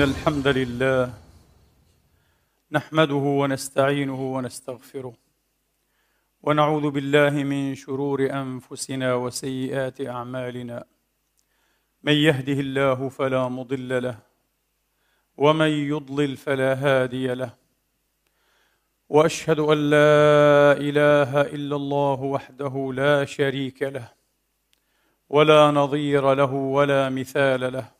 إن الحمد لله نحمده ونستعينه ونستغفره ونعوذ بالله من شرور أنفسنا وسيئات أعمالنا. من يهده الله فلا مضل له ومن يضلل فلا هادي له. وأشهد أن لا إله إلا الله وحده لا شريك له ولا نظير له ولا مثال له.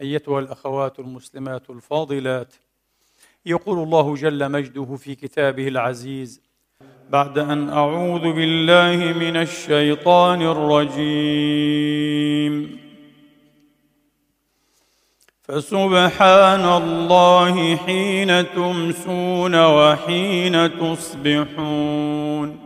أيتها الأخوات المسلمات الفاضلات. يقول الله جل مجده في كتابه العزيز بعد أن أعوذ بالله من الشيطان الرجيم. فسبحان الله حين تمسون وحين تصبحون.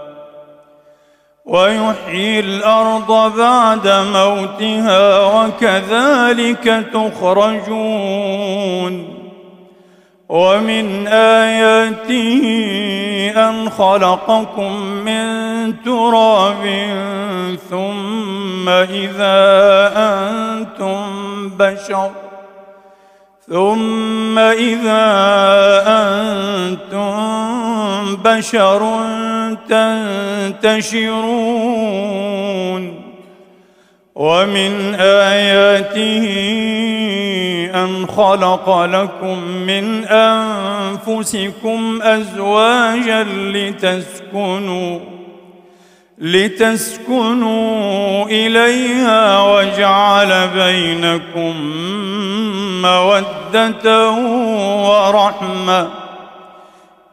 ويحيي الأرض بعد موتها وكذلك تخرجون. ومن آياته أن خلقكم من تراب ثم إذا أنتم بشر ثم إذا أنتم بشر تنتشرون ومن آياته أن خلق لكم من أنفسكم أزواجا لتسكنوا لتسكنوا إليها وجعل بينكم مودة ورحمة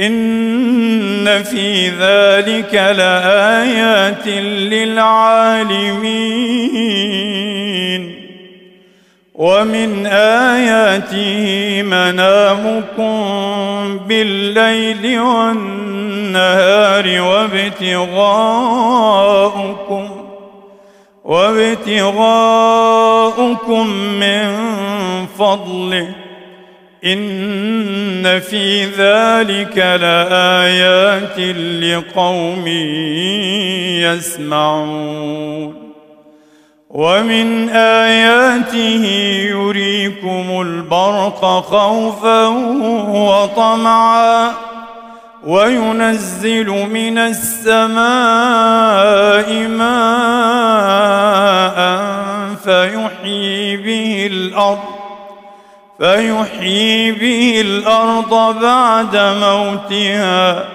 إن في ذلك لآيات للعالمين. ومن آياته منامكم بالليل والنهار وابتغاؤكم وابتغاؤكم من فضله. إن في ذلك لآيات لقوم يسمعون. ومن آياته يريكم البرق خوفا وطمعا وينزل من السماء ماء فيحيي به الأرض فيحيي به الأرض بعد موتها.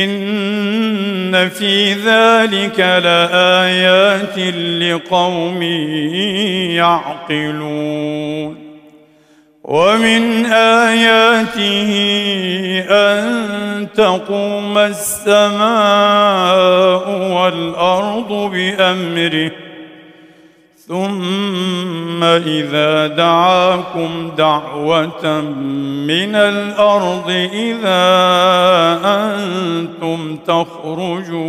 إن في ذلك لآيات لقوم يعقلون. ومن آياته أن تقوم السماء والأرض بأمره ثم إذا دعاكم دعوة من الأرض إذا أنتم تخرجون.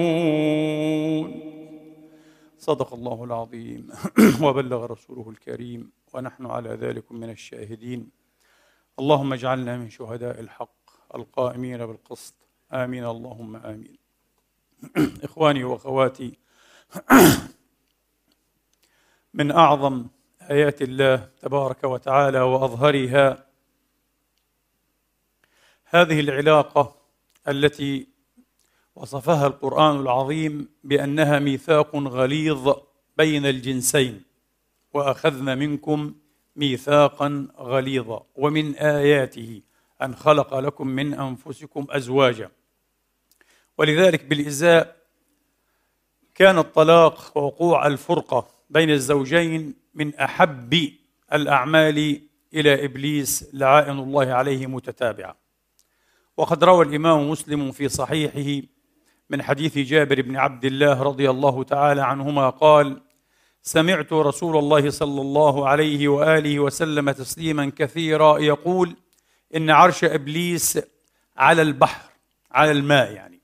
صدق الله العظيم. وبلغ رسوله الكريم. ونحن على ذلك من الشاهدين. اللهم اجعلنا من شهداء الحق القائمين بالقسط. آمين. اللهم آمين. إخواني وأخواتي من أعظم آيات الله تبارك وتعالى وأظهرها. هذه العلاقة التي وصفها القرآن العظيم بأنها ميثاق غليظ بين الجنسين واخذنا منكم ميثاقا غليظا ومن آياته أن خلق لكم من أنفسكم أزواجا. ولذلك بالإزاء كان الطلاق ووقوع الفرقة بين الزوجين من أحب الأعمال إلى إبليس لعائن الله عليه متتابعة. وقد روى الإمام مسلم في صحيحه من حديث جابر بن عبد الله رضي الله تعالى عنهما قال سمعت رسول الله صلى الله عليه وآله وسلم تسليما كثيرا يقول إن عرش إبليس على البحر على الماء يعني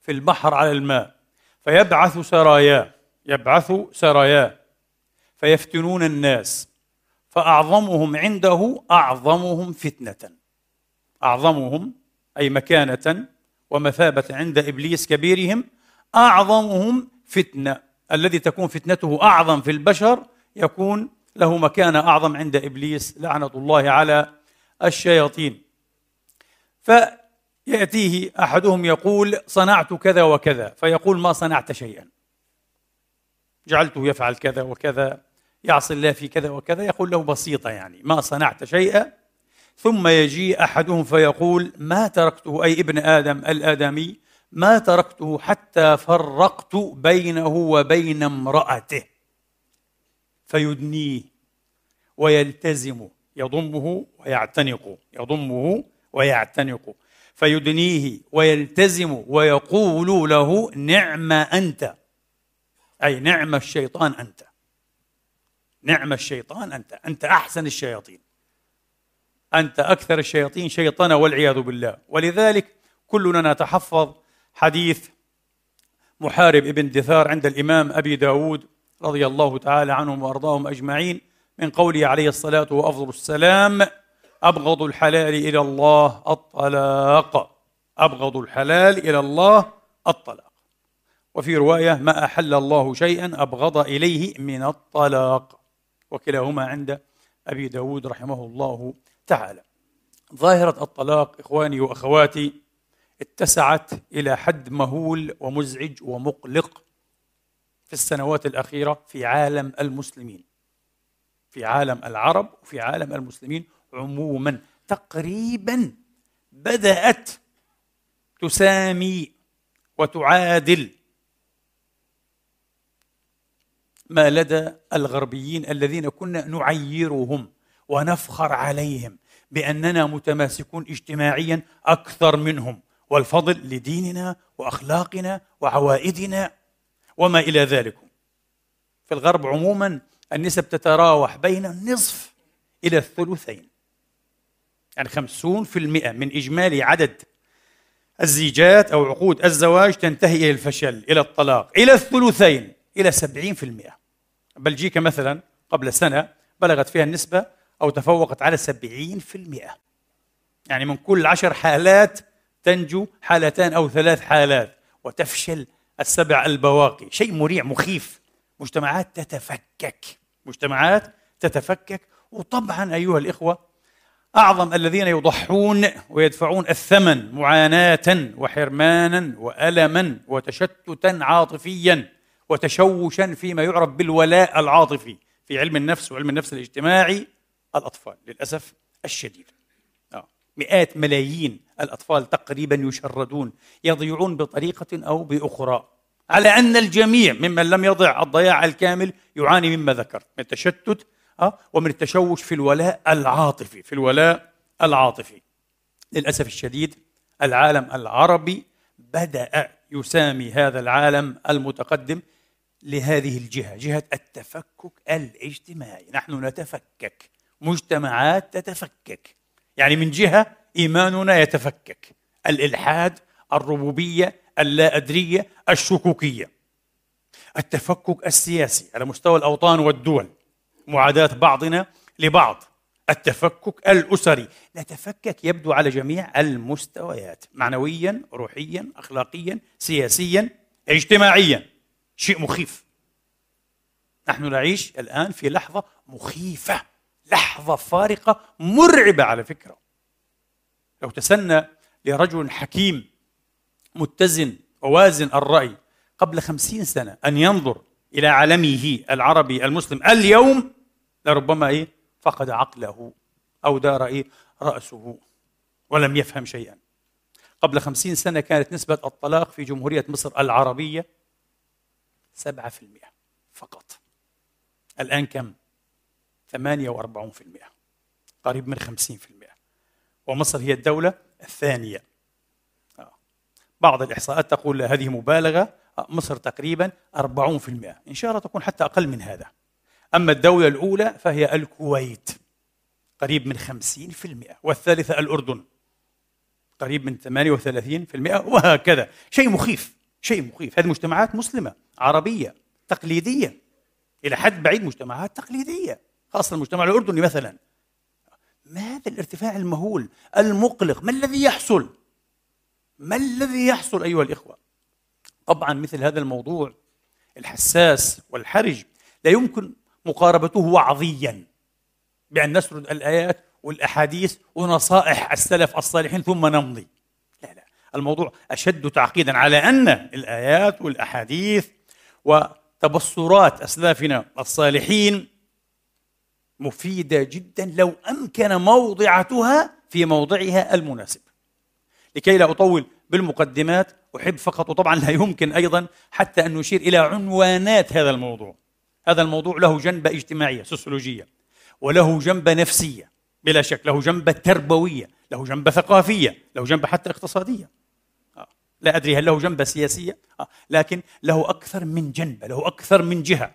في البحر على الماء فيبعث سراياه يبعث سراياه. فيفتنون الناس. فأعظمهم عنده أعظمهم فتنة. أعظمهم أي مكانة ومثابة عند إبليس كبيرهم أعظمهم فتنة. الذي تكون فتنته أعظم في البشر يكون له مكانه أعظم عند إبليس لعنة الله على الشياطين. فيأتيه أحدهم يقول صنعت كذا وكذا فيقول ما صنعت شيئا. جعلته يفعل كذا وكذا. يعصي الله في كذا وكذا يقول له بسيطة يعني ما صنعت شيئا. ثم يجي أحدهم فيقول ما تركته؟ أي ابن آدم الآدمي ما تركته حتى فرقت بينه وبين امرأته. فيدنيه ويلتزم يضمه ويعتنق يضمه ويعتنق. فيدنيه ويلتزم ويقول له نعم أنت. أي نعم الشيطان أنت. نعم الشيطان أنت أنت أحسن الشياطين. أنت أكثر الشياطين شيطانا والعياذ بالله. ولذلك كلنا نتحفظ حديث محارب ابن دثار عند الإمام أبي داود رضي الله تعالى عنهم وأرضاهم أجمعين من قوله عليه الصلاة وأفضل السلام أبغض الحلال إلى الله الطلاق. أبغض الحلال إلى الله الطلاق. وفي رواية ما أحل الله شيئا أبغض إليه من الطلاق. وكلاهما عند أبي داود رحمه الله تعالى. ظاهرة الطلاق إخواني وأخواتي اتسعت إلى حد مهول ومزعج ومقلق في السنوات الأخيرة في عالم المسلمين في عالم العرب وفي عالم المسلمين عموما. تقريبا بدأت تسامي وتعادل ما لدى الغربيين الذين كنا نعيرهم ونفخر عليهم بأننا متماسكون اجتماعيا أكثر منهم والفضل لديننا وأخلاقنا وعوائدنا وما إلى ذلك. في الغرب عموما النسب تتراوح بين النصف إلى الثلثين. يعني خمسون في المئة من إجمالي عدد الزيجات أو عقود الزواج تنتهي إلى الفشل إلى الطلاق إلى الثلثين في المئة. بلجيكا مثلا قبل سنة بلغت فيها النسبة أو تفوقت على سبعين في المئة. يعني من كل عشر حالات تنجو حالتان أو ثلاث حالات وتفشل السبع البواقي. شيء مريع مخيف. مجتمعات تتفكك. مجتمعات تتفكك. وطبعا أيها الإخوة أعظم الذين يضحون ويدفعون الثمن معاناة وحرمانا والما وتشتتا عاطفيا. وتشوشا فيما يعرف بالولاء العاطفي في علم النفس وعلم النفس الاجتماعي الأطفال للأسف الشديد آه. مئات ملايين الأطفال تقريبا يشردون يضيعون بطريقة أو بأخرى على أن الجميع ممن لم يضع الضياع الكامل يعاني مما ذكرت من التشتت آه، ومن التشوش في الولاء العاطفي في الولاء العاطفي للأسف الشديد العالم العربي بدأ يسامي هذا العالم المتقدم لهذه الجهة جهة التفكك الاجتماعي. نحن نتفكك مجتمعات تتفكك. يعني من جهة إيماننا يتفكك الإلحاد الربوبية اللا أدرية الشكوكية. التفكك السياسي على مستوى الأوطان والدول معاداة بعضنا لبعض. التفكك الأسري نتفكك يبدو على جميع المستويات معنويا روحيا أخلاقيا سياسيا اجتماعيا. شيء مخيف. نحن نعيش الآن في لحظة مخيفة لحظة فارقة مرعبة على فكرة. لو تسنى لرجل حكيم متزن ووازن الرأي قبل خمسين سنة أن ينظر إلى عالمه العربي المسلم اليوم لربما إيه؟ فقد عقله أو دار إيه؟ رأسه ولم يفهم شيئا. قبل خمسين سنة كانت نسبة الطلاق في جمهورية مصر العربية سبعة في المئة فقط. الآن كم؟ ثمانية وأربعون في المئة قريب من خمسين في المئة. ومصر هي الدولة الثانية. آه. بعض الإحصاءات تقول هذه مبالغة آه، مصر تقريبا 40% إن شاء الله تكون حتى أقل من هذا. أما الدولة الأولى فهي الكويت قريب من 50% والثالثة الأردن قريب من 38% وهكذا. شيء مخيف. شيء مخيف. هذه مجتمعات مسلمة عربية تقليدية. إلى حد بعيد مجتمعات تقليدية. خاصة المجتمع الأردني مثلا. ما هذا الارتفاع المهول المقلق؟ ما الذي يحصل؟ ما الذي يحصل أيها الإخوة؟ طبعا مثل هذا الموضوع الحساس والحرج لا يمكن مقاربته وعظيا. بأن نسرد الآيات والأحاديث ونصائح السلف الصالحين ثم نمضي. الموضوع أشد تعقيدا على أن الآيات والأحاديث وتبصرات أسلافنا الصالحين مفيدة جدا لو أمكن موضعتها في موضعها المناسب لكي لا أطول بالمقدمات أحب فقط وطبعا لا يمكن أيضا حتى أن نشير إلى عنوانات هذا الموضوع هذا الموضوع له جنبة اجتماعية سوسيولوجية وله جنبة نفسية بلا شك له جنبة تربوية له جنبة ثقافية له جنبة حتى اقتصادية. لا أدري هل له جنبة سياسية؟ آه. لكن له أكثر من جنبة له أكثر من جهة.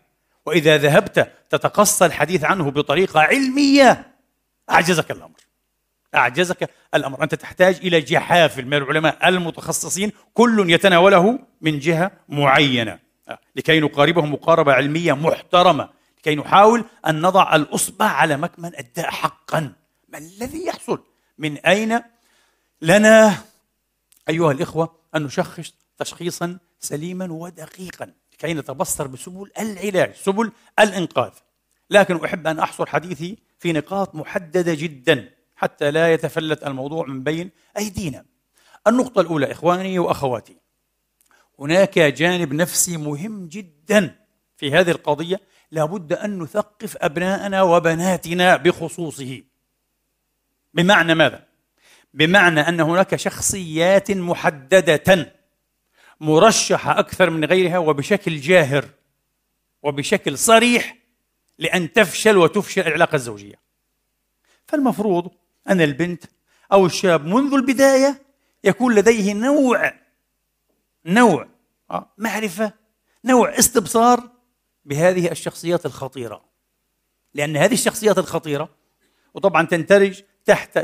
وإذا ذهبت تتقصى الحديث عنه بطريقة علمية. أعجزك الأمر. أعجزك الأمر. أنت تحتاج إلى جحاف من العلماء المتخصصين. كل يتناوله من جهة معينة. لكي نقاربه مقاربة علمية محترمة. لكي نحاول أن نضع الأصبع على مكمن الداء حقا. ما الذي يحصل؟ من أين لنا أيها الإخوة أن نشخص تشخيصا سليما ودقيقا لكي نتبصر بسبل العلاج سبل الإنقاذ. لكن أحب أن أحصر حديثي في نقاط محددة جدا حتى لا يتفلت الموضوع من بين أيدينا. النقطة الأولى إخواني وأخواتي هناك جانب نفسي مهم جدا في هذه القضية. لابد أن نثقف أبناءنا وبناتنا بخصوصه. بمعنى ماذا؟ بمعنى أن هناك شخصيات محددة مرشحة أكثر من غيرها وبشكل جاهر وبشكل صريح لأن تفشل وتفشل العلاقة الزوجية. فالمفروض أن البنت أو الشاب منذ البداية يكون لديه نوع نوع آه، معرفة نوع استبصار بهذه الشخصيات الخطيرة. لأن هذه الشخصيات الخطيرة وطبعا تندرج تحت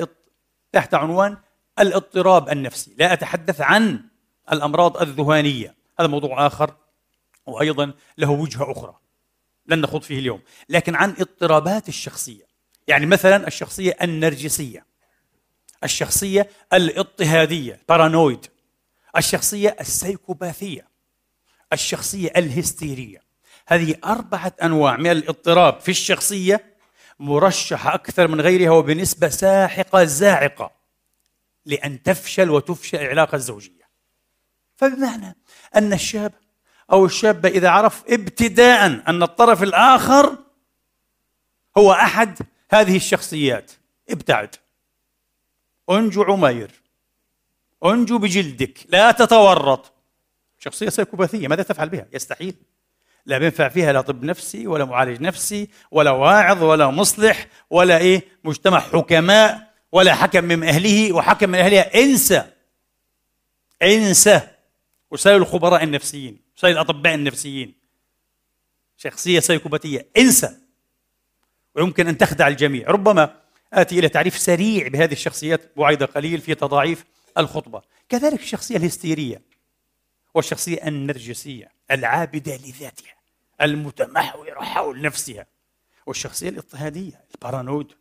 تحت عنوان الاضطراب النفسي. لا أتحدث عن الأمراض الذهانية. هذا موضوع آخر وأيضا له وجهة أخرى لن نخوض فيه اليوم. لكن عن اضطرابات الشخصية. يعني مثلا الشخصية النرجسية الشخصية الاضطهادية بارانويد الشخصية السيكوباثية الشخصية الهستيرية. هذه أربعة أنواع من الاضطراب في الشخصية مرشحة أكثر من غيرها وبنسبة ساحقة زاعقة لأن تفشل وتفشل العلاقة الزوجية. فبمعنى أن الشاب أو الشابة إذا عرف ابتداء أن الطرف الآخر هو أحد هذه الشخصيات ابتعد. انجو عمير. انجو بجلدك. لا تتورط. شخصية سيكوباثية ماذا تفعل بها؟ يستحيل. لا بينفع فيها لا طب نفسي ولا معالج نفسي ولا واعظ ولا مصلح ولا إيه مجتمع حكماء ولا حكم من أهله وحكم من أهلها. انسى انسى. وسائل الخبراء النفسيين وسائل الأطباء النفسيين. شخصية سيكوباتية انسى. ويمكن أن تخدع الجميع. ربما آتي إلى تعريف سريع بهذه الشخصيات بعيدة قليل في تضاعيف الخطبة. كذلك الشخصية الهستيرية والشخصية النرجسية العابدة لذاتها. المتمحورة حول نفسها. والشخصية الاضطهادية البارانود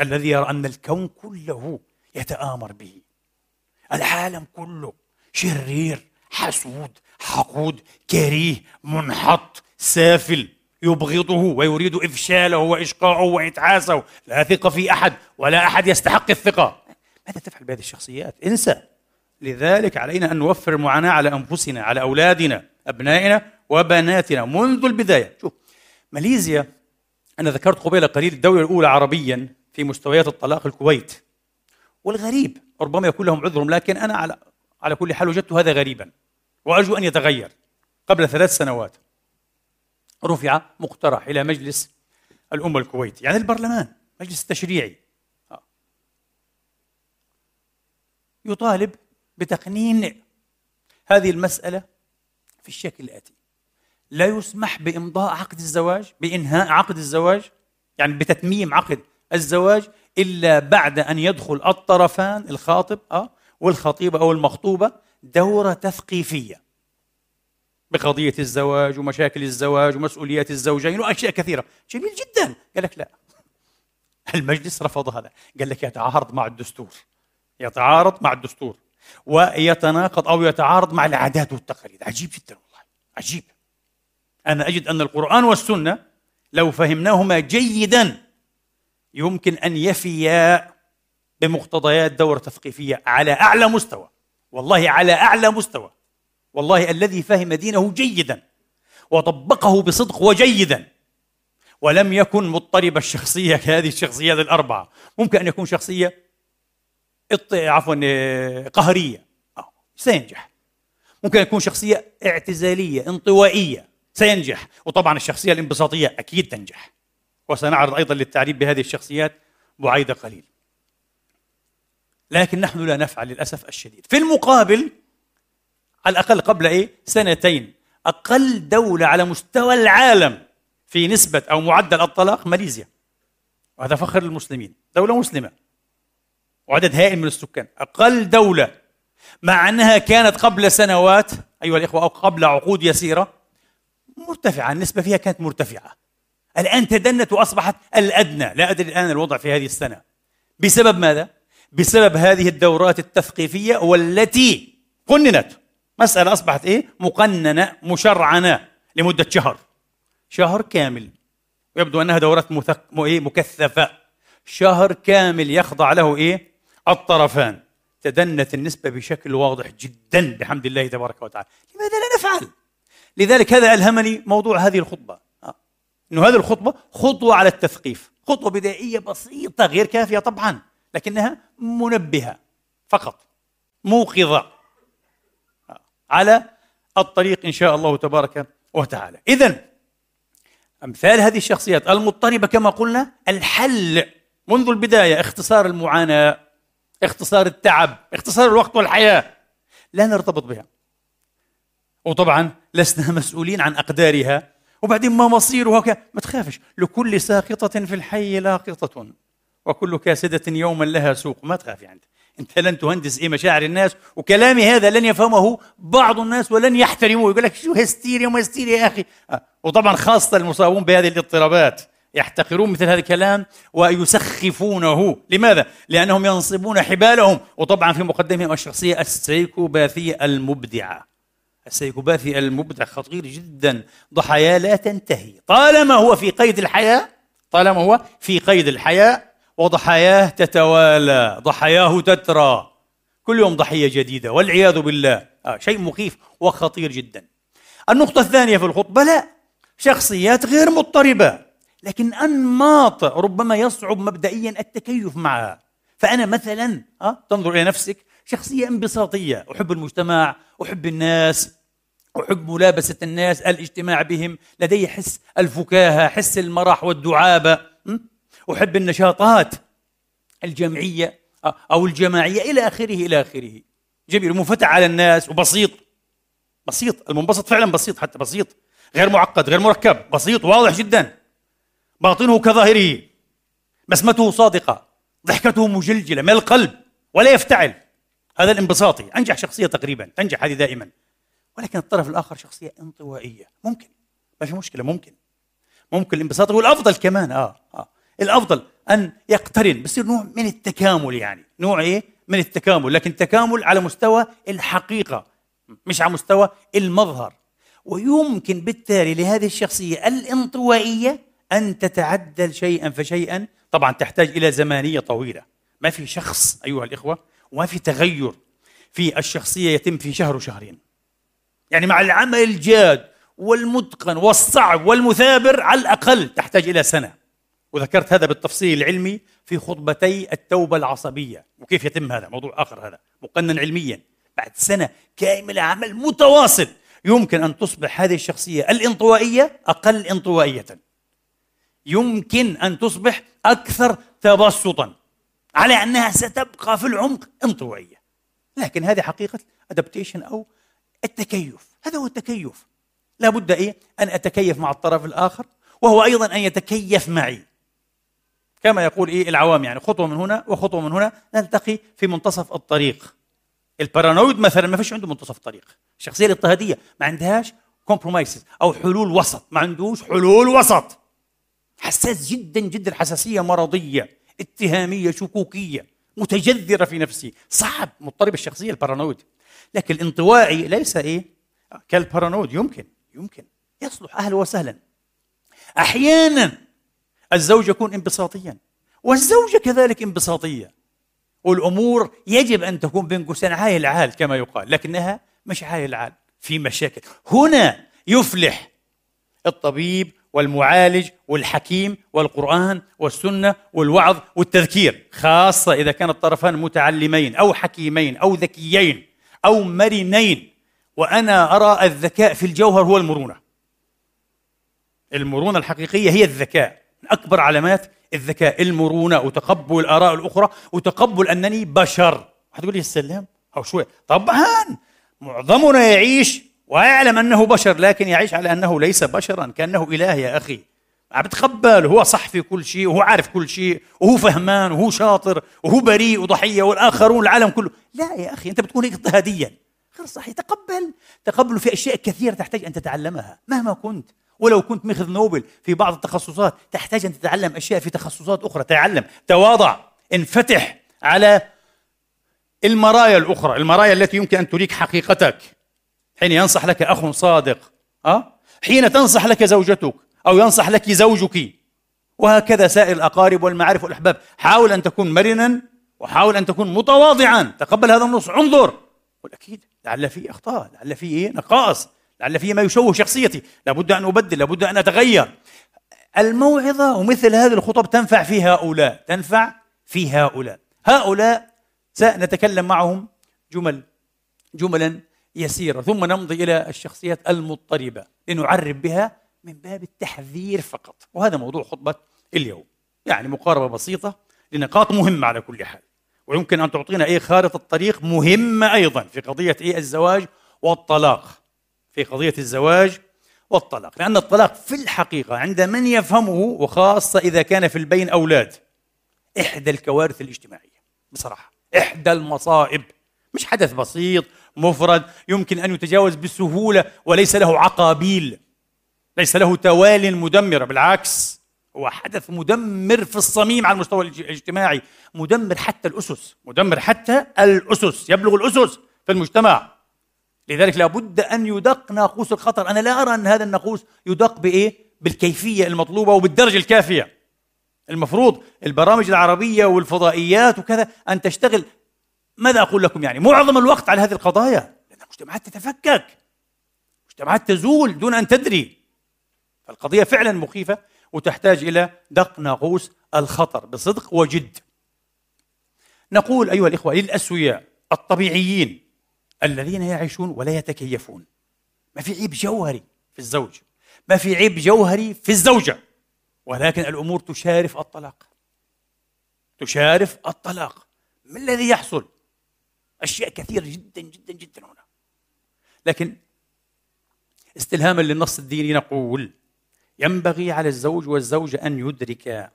الذي يرى أن الكون كله يتآمر به. العالم كله شرير حسود حقود كريه منحط سافل يبغضه ويريد إفشاله وإشقاعه وإتعاسه. لا ثقة في أحد ولا أحد يستحق الثقة. ماذا تفعل بهذه الشخصيات؟ انسى. لذلك علينا أن نوفر المعاناة على أنفسنا على أولادنا أبنائنا وبناتنا منذ البداية. شوف ماليزيا أنا ذكرت قبيل قليل الدولة الأولى عربيا في مستويات الطلاق الكويت. والغريب ربما يكون لهم عذرهم لكن أنا على على كل حال وجدت هذا غريبا وأرجو أن يتغير قبل ثلاث سنوات. رفع مقترح إلى مجلس الأمة الكويتي يعني البرلمان مجلس التشريعي آه. يطالب بتقنين هذه المسألة في الشكل الآتي. لا يسمح بإمضاء عقد الزواج بإنهاء عقد الزواج يعني بتتميم عقد الزواج إلا بعد أن يدخل الطرفان الخاطب أه والخطيبة أو المخطوبة دورة تثقيفية بقضية الزواج ومشاكل الزواج ومسؤوليات الزوجين وأشياء كثيرة. جميل جدا. قال لك لا. المجلس رفض هذا. قال لك يتعارض مع الدستور. يتعارض مع الدستور. ويتناقض أو يتعارض مع العادات والتقاليد. عجيب جدا والله. عجيب. أنا أجد أن القرآن والسنة لو فهمناهما جيدا يمكن أن يفيا بمقتضيات دورة تثقيفية على أعلى مستوى. والله على أعلى مستوى. والله الذي فهم دينه جيدا وطبقه بصدق وجيدا. ولم يكن مضطرب الشخصية كهذه الشخصيات الأربعة. ممكن أن يكون شخصية عفوا قهرية. سينجح. ممكن يكون شخصية اعتزالية انطوائية. سينجح. وطبعا الشخصية الانبساطية أكيد تنجح. وسنعرض أيضا للتعريف بهذه الشخصيات بعيدة قليل. لكن نحن لا نفعل للأسف الشديد. في المقابل على الأقل قبل إيه؟ سنتين. أقل دولة على مستوى العالم في نسبة أو معدل الطلاق ماليزيا. وهذا فخر للمسلمين. دولة مسلمة. وعدد هائل من السكان. أقل دولة. مع أنها كانت قبل سنوات أيها الإخوة أو قبل عقود يسيرة مرتفعة النسبة فيها كانت مرتفعة الآن تدنت وأصبحت الأدنى لا أدري الآن الوضع في هذه السنة بسبب ماذا؟ بسبب هذه الدورات التثقيفية والتي قننت مسألة أصبحت إيه؟ مقننة مشرعنة لمدة شهر شهر كامل ويبدو أنها دورات مثق... إيه؟ مكثفة شهر كامل يخضع له إيه؟ الطرفان تدنت النسبة بشكل واضح جدا بحمد الله تبارك وتعالى لماذا لا نفعل؟ لذلك هذا ألهمني موضوع هذه الخطبة. آه. أنه هذه الخطبة خطوة على التثقيف. خطوة بدائية بسيطة غير كافية طبعا لكنها منبهة فقط موقظة على الطريق إن شاء الله تبارك وتعالى. إذا أمثال هذه الشخصيات المضطربة كما قلنا الحل منذ البداية اختصار المعاناة اختصار التعب اختصار الوقت والحياة لا نرتبط بها. وطبعا لسنا مسؤولين عن أقدارها وبعدين ما مصيرها ما تخافش لكل ساقطة في الحي لاقطة وكل كاسدة يوما لها سوق. ما تخافي يعني أنت لن تهندس إيه مشاعر الناس وكلامي هذا لن يفهمه بعض الناس ولن يحترموه. يقول لك شو هستيريا وما هستيريا يا أخي. آه. وطبعا خاصة المصابون بهذه الاضطرابات يحتقرون مثل هذا الكلام ويسخفونه. لماذا؟ لأنهم ينصبون حبالهم. وطبعا في مقدمهم الشخصية السيكوباثية المبدعة. السيكوباثي المبدع خطير جدا. ضحايا لا تنتهي. طالما هو في قيد الحياة طالما هو في قيد الحياة وضحاياه تتوالى ضحاياه تترى. كل يوم ضحية جديدة والعياذ بالله. آه شيء مخيف وخطير جدا. النقطة الثانية في الخطبة لا شخصيات غير مضطربة. لكن أنماط ربما يصعب مبدئيا التكيف معها. فأنا مثلا أه؟ تنظر إلى نفسك شخصية انبساطية. أحب المجتمع أحب الناس أحب ملابسة الناس الاجتماع بهم. لدي حس الفكاهة حس المرح والدعابة. أحب النشاطات الجمعية أو الجماعية إلى آخره إلى آخره. جميل. ومنفتح على الناس وبسيط. بسيط. المنبسط فعلا بسيط حتى بسيط. غير معقد غير مركب. بسيط واضح جدا. باطنه كظاهره. بسمته صادقة. ضحكته مجلجلة من القلب ولا يفتعل. هذا الانبساطي. أنجح شخصية تقريبا. تنجح هذه دائما. ولكن الطرف الآخر شخصية انطوائية. ممكن. ما في مشكلة ممكن. ممكن الانبساط هو الأفضل كمان. آه, آه. الأفضل أن يقترن بصير نوع من التكامل يعني. نوع إيه؟ من التكامل. لكن تكامل على مستوى الحقيقة مش على مستوى المظهر. ويمكن بالتالي لهذه الشخصية الانطوائية أن تتعدل شيئا فشيئا. طبعا تحتاج إلى زمانية طويلة. ما في شخص أيها الإخوة وما في تغير في الشخصية يتم في شهر وشهرين. يعني مع العمل الجاد والمتقن والصعب والمثابر على الأقل تحتاج إلى سنة. وذكرت هذا بالتفصيل العلمي في خطبتي التوبة العصبية. وكيف يتم هذا؟ موضوع آخر هذا. مقنن علميا. بعد سنة كاملة عمل متواصل يمكن أن تصبح هذه الشخصية الانطوائية أقل انطوائية. يمكن أن تصبح أكثر تبسطا. على أنها ستبقى في العمق انطوائية. لكن هذه حقيقة أدابتيشن أو التكيف. هذا هو التكيف. لابد إيه؟ أن أتكيف مع الطرف الآخر وهو أيضا أن يتكيف معي. كما يقول إيه العوام يعني خطوة من هنا وخطوة من هنا نلتقي في منتصف الطريق. ال paranoid مثلا ما فيش عنده منتصف طريق. الشخصية الاضطهادية ما عندهاش compromises أو حلول وسط. ما عندوش حلول وسط. حساس جدا جدا حساسية مرضية اتهامية شكوكية متجذرة في نفسه. صعب. مضطرب الشخصية ال paranoid. لكن الانطوائي ليس إيه؟ كالبارانويد يمكن يمكن. يصلح أهلا وسهلا. أحيانا الزوج يكون انبساطيا والزوجة كذلك انبساطية. والأمور يجب أن تكون بين قوسين عايل العال كما يقال لكنها مش عايل العال في مشاكل. هنا يفلح الطبيب والمعالج والحكيم والقرآن والسنة والوعظ والتذكير خاصة إذا كان الطرفان متعلمين أو حكيمين أو ذكيين. أو مرنين وأنا أرى الذكاء في الجوهر هو المرونة. المرونة الحقيقية هي الذكاء. من أكبر علامات الذكاء. المرونة وتقبل الآراء الأخرى وتقبل أنني بشر. حتقول لي السلام أو شوي طبعا! معظمنا يعيش ويعلم أنه بشر لكن يعيش على أنه ليس بشرا كأنه إله يا أخي. عم بتقبل هو صح في كل شيء وهو عارف كل شيء وهو فهمان وهو شاطر وهو بريء وضحية والآخرون العالم كله. لا يا أخي أنت بتكون هيك اضطهاديا. غير صحيح. تقبل. تقبل في أشياء كثيرة تحتاج أن تتعلمها مهما كنت. ولو كنت مخذ نوبل في بعض التخصصات تحتاج أن تتعلم أشياء في تخصصات أخرى. تعلم تواضع انفتح على المرايا الأخرى المرايا التي يمكن أن تريك حقيقتك. حين ينصح لك أخ صادق أه؟ حين تنصح لك زوجتك. أو ينصح لك زوجك. وهكذا سائر الأقارب والمعارف والأحباب. حاول أن تكون مرنا وحاول أن تكون متواضعا. تقبل هذا النص انظر. قل أكيد لعل في أخطاء لعل في إيه؟ نقائص لعل فيه ما يشوه شخصيتي. لابد أن أبدل لابد أن أتغير. الموعظة ومثل هذه الخطب تنفع في هؤلاء تنفع في هؤلاء. هؤلاء سنتكلم معهم جمل جملا يسيرة. ثم نمضي إلى الشخصيات المضطربة. لنعرب بها من باب التحذير فقط. وهذا موضوع خطبة اليوم. يعني مقاربة بسيطة لنقاط مهمة على كل حال. ويمكن أن تعطينا إيه خارطة الطريق مهمة أيضا في قضية إيه الزواج والطلاق. في قضية الزواج والطلاق. لأن الطلاق في الحقيقة عند من يفهمه وخاصة إذا كان في البين أولاد إحدى الكوارث الاجتماعية. بصراحة إحدى المصائب. مش حدث بسيط مفرد يمكن أن يتجاوز بسهولة وليس له عقابيل. ليس له توال مدمرة بالعكس هو حدث مدمر في الصميم على المستوى الاجتماعي مدمر حتى الأسس مدمر حتى الأسس يبلغ الأسس في المجتمع. لذلك لابد أن يدق ناقوس الخطر. أنا لا أرى أن هذا الناقوس يدق بإيه؟ بالكيفية المطلوبة وبالدرجة الكافية. المفروض البرامج العربية والفضائيات وكذا أن تشتغل. ماذا أقول لكم يعني؟ معظم الوقت على هذه القضايا. لأن المجتمعات تتفكك. مجتمعات تزول دون أن تدري. فالقضية فعلا مخيفة وتحتاج إلى دق ناقوس الخطر بصدق وجد. نقول أيها الإخوة للأسوياء الطبيعيين الذين يعيشون ولا يتكيفون ما في عيب جوهري في الزوج ما في عيب جوهري في الزوجة ولكن الأمور تشارف الطلاق. تشارف الطلاق. ما الذي يحصل؟ أشياء كثيرة جدا جدا جدا هنا. لكن استلهاما للنص الديني نقول ينبغي على الزوج والزوجة أن يدرك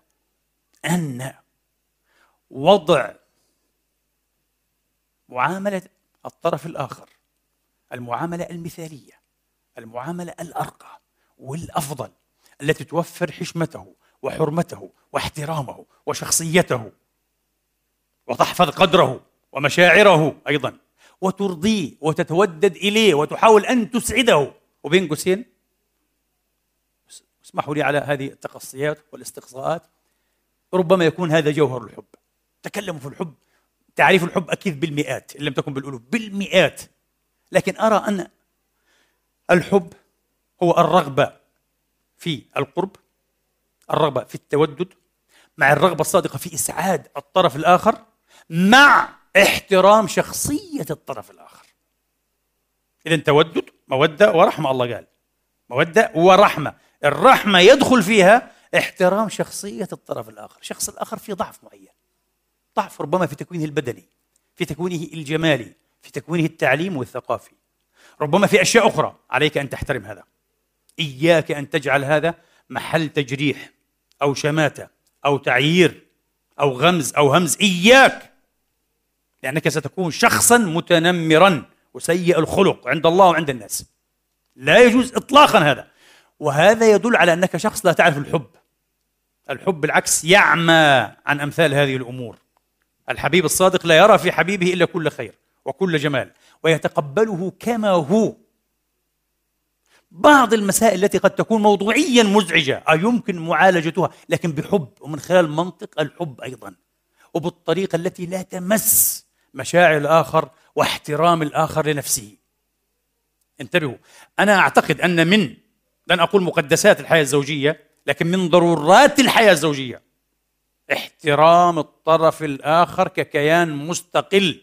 أن وضع معاملة الطرف الآخر المعاملة المثالية المعاملة الأرقى والأفضل التي توفر حشمته وحرمته واحترامه وشخصيته وتحفظ قدره ومشاعره أيضا وترضيه وتتودد إليه وتحاول أن تسعده. وبين قوسين؟ اسمحوا لي على هذه التقصيات والاستقصاءات. ربما يكون هذا جوهر الحب. تكلموا في الحب. تعريف الحب أكيد بالمئات إن لم تكن بالألوف بالمئات. لكن أرى أن الحب هو الرغبة في القرب الرغبة في التودد مع الرغبة الصادقة في إسعاد الطرف الآخر مع احترام شخصية الطرف الآخر. إذا تودد مودة ورحمة الله قال. مودة ورحمة. الرحمة يدخل فيها احترام شخصية الطرف الآخر. الشخص الآخر في ضعف معين. ضعف ربما في تكوينه البدني في تكوينه الجمالي في تكوينه التعليم والثقافي. ربما في أشياء أخرى. عليك أن تحترم هذا. إياك أن تجعل هذا محل تجريح أو شماتة أو تعيير أو غمز أو همز. إياك! لأنك ستكون شخصا متنمرا وسيء الخلق عند الله وعند الناس. لا يجوز إطلاقا هذا. وهذا يدل على أنك شخص لا تعرف الحب. الحب بالعكس يعمى عن أمثال هذه الأمور. الحبيب الصادق لا يرى في حبيبه إلا كل خير وكل جمال ويتقبله كما هو. بعض المسائل التي قد تكون موضوعيا مزعجة يمكن معالجتها لكن بحب ومن خلال منطق الحب أيضا. وبالطريقة التي لا تمس مشاعر الآخر واحترام الآخر لنفسه. انتبهوا أنا أعتقد أن من لن أقول مقدسات الحياة الزوجية لكن من ضرورات الحياة الزوجية. احترام الطرف الآخر ككيان مستقل.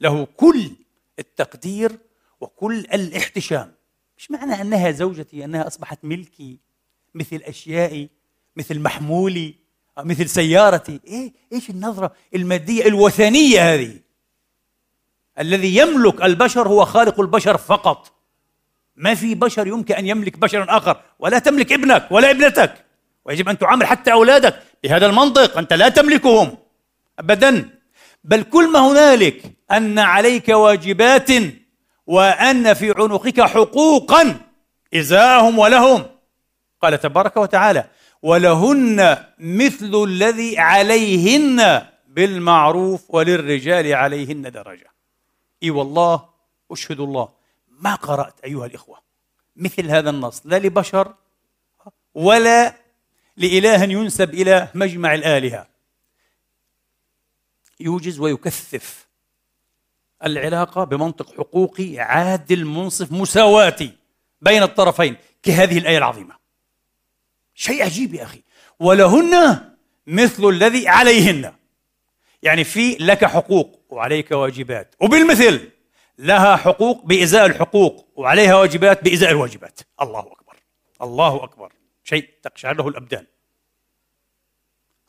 له كل التقدير وكل الاحتشام. مش معنى أنها زوجتي أنها أصبحت ملكي مثل أشيائي مثل محمولي مثل سيارتي. إيه إيش النظرة المادية الوثنية هذه؟ الذي يملك البشر هو خالق البشر فقط. ما في بشر يمكن أن يملك بشرا آخر ولا تملك ابنك ولا ابنتك. ويجب أن تعامل حتى أولادك بهذا المنطق أنت لا تملكهم أبدا. بل كل ما هنالك أن عليك واجبات وأن في عنقك حقوقا إزاءهم ولهم. قال تبارك وتعالى ولهن مثل الذي عليهن بالمعروف وللرجال عليهن درجة. إي والله أشهد الله. ما قرأت أيها الإخوة. مثل هذا النص. لا لبشر ولا لإله ينسب إلى مجمع الآلهة. يوجز ويكثف العلاقة بمنطق حقوقي عادل منصف مساواتي بين الطرفين كهذه الآية العظيمة. شيء عجيب يا أخي. ولهن مثل الذي عليهن. يعني في لك حقوق وعليك واجبات. وبالمثل لها حقوق بإزاء الحقوق وعليها واجبات بإزاء الواجبات. الله أكبر. الله أكبر. شيء تقشعر له الأبدان.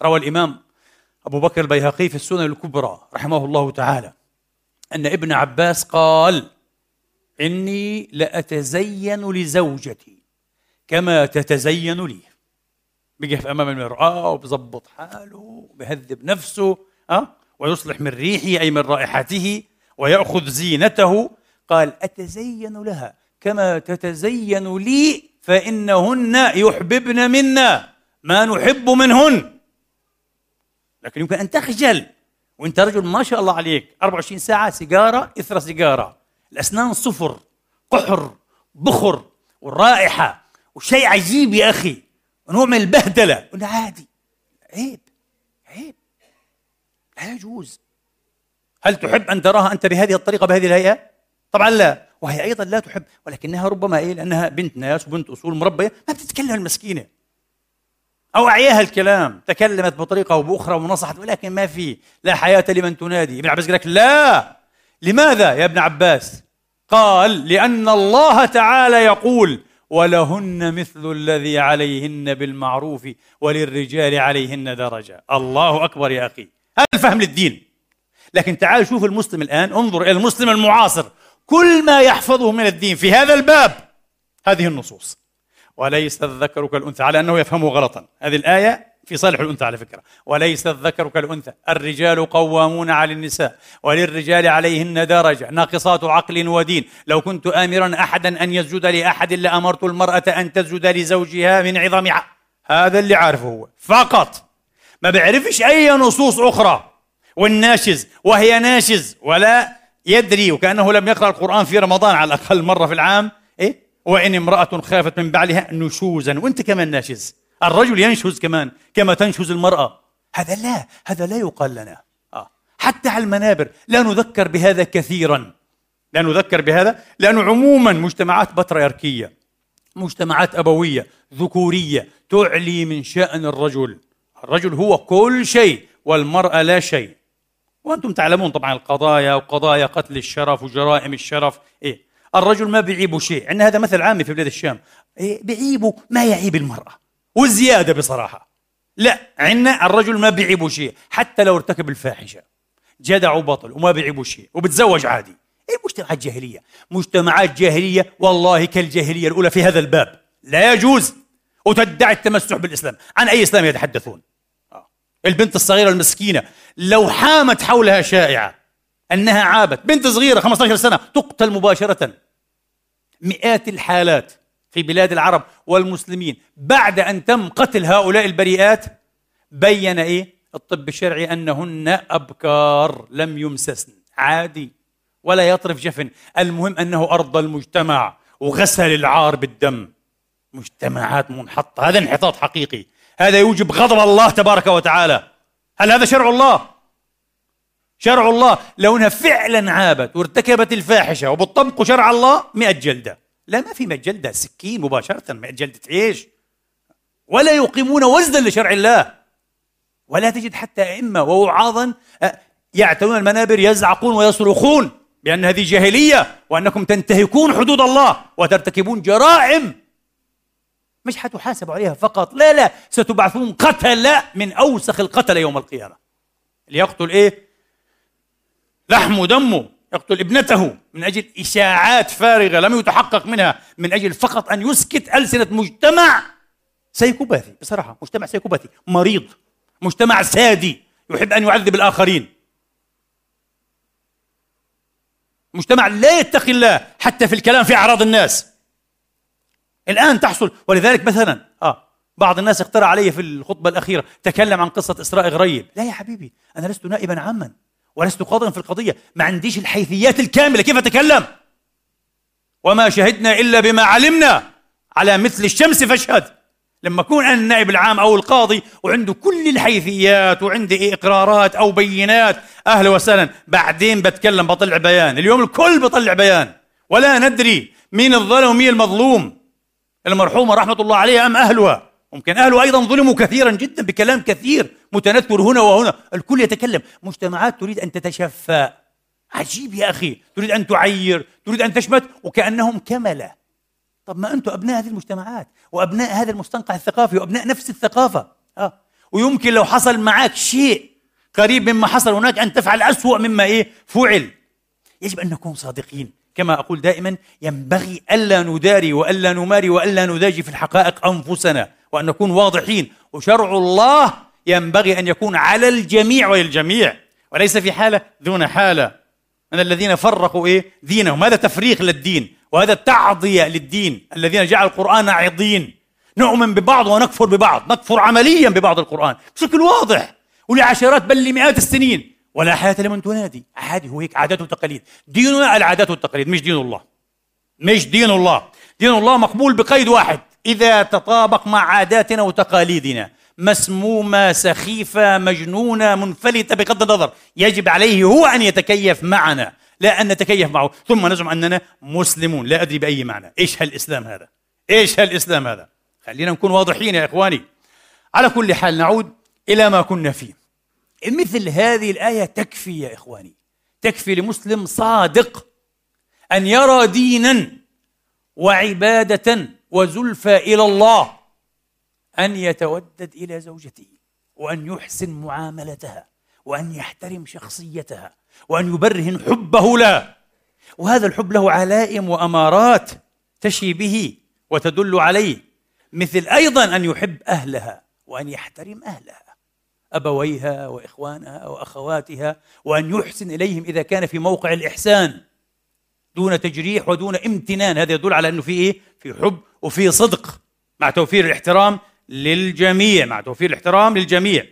روى الإمام أبو بكر البيهقي في السنن الكبرى رحمه الله تعالى أن ابن عباس قال إني لأتزين لزوجتي كما تتزين لي. بيقف أمام المرآة وبظبط حاله وبهذب نفسه أه؟ ويصلح من ريحه أي من رائحته. ويأخذ زينته. قال أتزين لها. كما تتزين لي فإنهن يحببن منا. ما نحب منهن. لكن يمكن أن تخجل. وأنت رجل ما شاء الله عليك. 24 ساعة سيجارة إثر سيجارة. الأسنان صفر قحر بخر والرائحة وشيء عجيب يا أخي. نوع من البهدلة. قلنا عادي. عيب. عيب. لا يجوز. هل تحب أن تراها أنت بهذه الطريقة بهذه الهيئة؟ طبعا لا. وهي أيضا لا تحب ولكنها ربما إيه؟ لأنها بنت ناس وبنت أصول مربية ما بتتكلم المسكينة. أو أعياها الكلام تكلمت بطريقة أو بأخرى ونصحت ولكن ما في. لا حياة لمن تنادي. ابن عباس قال لك لا. لماذا يا ابن عباس؟ قال لأن الله تعالى يقول ولهن مثل الذي عليهن بالمعروف وللرجال عليهن درجة. الله أكبر يا أخي. هذا الفهم للدين. لكن تعال شوف المسلم الآن انظر إلى المسلم المعاصر. كل ما يحفظه من الدين في هذا الباب هذه النصوص. وليس الذكر كالأنثى على أنه يفهمه غلطا. هذه الآية في صالح الأنثى على فكرة. وليس الذكر كالأنثى. الرجال قوامون على النساء وللرجال عليهن درجة. ناقصات عقل ودين. لو كنت آمرا أحدا أن يسجد لأحد لأمرت المرأة أن تسجد لزوجها من عظم هذا اللي عارفه هو. فقط. ما بيعرفش أي نصوص أخرى. والناشز وهي ناشز ولا يدري وكأنه لم يقرأ القرآن في رمضان على الأقل مرة في العام إيه؟ وإن امرأة خافت من بعلها نشوزا. وأنت كمان ناشز. الرجل ينشز كمان كما تنشز المرأة. هذا لا هذا لا يقال لنا. آه. حتى على المنابر لا نذكر بهذا كثيرا. لا نذكر بهذا لأنه عموما مجتمعات بطريركية مجتمعات أبوية ذكورية تعلي من شأن الرجل. الرجل هو كل شيء والمرأة لا شيء. وأنتم تعلمون طبعا القضايا وقضايا قتل الشرف وجرائم الشرف. إيه؟ الرجل ما بيعيبه شيء. عندنا هذا مثل عامي في بلاد الشام. إيه؟ بيعيبه ما يعيب المرأة. وزيادة بصراحة. لا عندنا الرجل ما بيعيبه شيء. حتى لو ارتكب الفاحشة. جدع وبطل وما بيعيبه شيء. وبتزوج عادي. إيه مجتمعات جاهلية مجتمعات جاهلية والله كالجاهلية الأولى في هذا الباب. لا يجوز. وتدعي التمسح بالإسلام. عن أي إسلام يتحدثون. البنت الصغيرة المسكينة لو حامت حولها شائعة أنها عابت بنت صغيرة 15 سنة تقتل مباشرة. مئات الحالات في بلاد العرب والمسلمين بعد أن تم قتل هؤلاء البريئات بين إيه؟ الطب الشرعي أنهن أبكار لم يمسسن. عادي ولا يطرف جفن. المهم أنه أرضى المجتمع وغسل العار بالدم. مجتمعات منحطة. هذا انحطاط حقيقي. هذا يوجب غضب الله تبارك وتعالى. هل هذا شرع الله؟ شرع الله. لو انها فعلا عابت وارتكبت الفاحشة وبتطبقوا شرع الله 100 جلدة. لا ما في 100 جلدة. سكين مباشرة 100 جلدة إيش؟ ولا يقيمون وزنا لشرع الله. ولا تجد حتى أئمة ووعاظا يعتنون المنابر يزعقون ويصرخون بأن هذه جاهلية وأنكم تنتهكون حدود الله وترتكبون جرائم. مش حتحاسبوا عليها فقط. لا لا ستبعثون قتلة من أوسخ القتلة يوم القيامة. اللي يقتل إيه؟ لحمه ودمه يقتل ابنته من أجل إشاعات فارغة لم يتحقق منها من أجل فقط أن يسكت ألسنة مجتمع سيكوباثي. بصراحة مجتمع سيكوباثي. مريض مجتمع سادي يحب أن يعذب الآخرين. مجتمع لا يتقي الله حتى في الكلام في أعراض الناس. الآن تحصل. ولذلك مثلا آه بعض الناس اقترح علي في الخطبة الأخيرة تكلم عن قصة إسراء غريب. لا يا حبيبي أنا لست نائبا عاما ولست قاضيا في القضية. ما عنديش الحيثيات الكاملة. كيف أتكلم؟ وما شهدنا إلا بما علمنا على مثل الشمس فاشهد. لما أكون أنا النائب العام أو القاضي وعنده كل الحيثيات وعندي إقرارات أو بينات. أهلا وسهلا. بعدين بتكلم بطلع بيان. اليوم الكل بطلع بيان. ولا ندري مين الظالم ومين المظلوم. المرحومة رحمة الله عليها أم أهلها؟ ممكن أهلها أيضا ظلموا كثيرا جدا بكلام كثير متنثر هنا وهنا. الكل يتكلم. مجتمعات تريد أن تتشفى. عجيب يا أخي. تريد أن تعير. تريد أن تشمت. وكأنهم كملة. طب ما أنتم أبناء هذه المجتمعات وأبناء هذا المستنقع الثقافي وأبناء نفس الثقافة. آه. ويمكن لو حصل معك شيء قريب مما حصل هناك أن تفعل أسوأ مما إيه؟ فعل. يجب أن نكون صادقين. كما أقول دائما ينبغي ألا نداري وألا نماري وألا نداجي في الحقائق أنفسنا. وأن نكون واضحين. وشرع الله ينبغي أن يكون على الجميع وللجميع وليس في حالة دون حالة. من الذين فرقوا إيه؟ دينهم. هذا تفريق للدين. وهذا تعضية للدين. الذين جعلوا القرآن عضين. نؤمن ببعض ونكفر ببعض. نكفر عمليا ببعض القرآن. بشكل واضح. ولعشرات بل لمئات السنين. ولا حياة لمن تنادي. عادي هو هيك عادات وتقاليد. ديننا العادات والتقاليد مش دين الله. مش دين الله. دين الله مقبول بقيد واحد. إذا تطابق مع عاداتنا وتقاليدنا. مسمومة سخيفة مجنونة منفلتة بغض النظر. يجب عليه هو أن يتكيف معنا لا أن نتكيف معه. ثم نزعم أننا مسلمون. لا أدري بأي معنى. إيش هالإسلام هذا؟ إيش هالإسلام هذا؟ خلينا نكون واضحين يا إخواني. على كل حال نعود إلى ما كنا فيه. مثل هذه الآية تكفي يا إخواني تكفي لمسلم صادق أن يرى دينا وعبادة وزلفى إلى الله أن يتودد إلى زوجته وأن يحسن معاملتها وأن يحترم شخصيتها وأن يبرهن حبه لها وهذا الحب له علائم وأمارات تشي به وتدل عليه مثل أيضا أن يحب أهلها وأن يحترم أهلها. أبويها وإخوانها وأخواتها وأن يحسن إليهم إذا كان في موقع الإحسان دون تجريح ودون امتنان. هذا يدل على أنه في إيه؟ في حب وفي صدق. مع توفير الاحترام للجميع مع توفير الاحترام للجميع.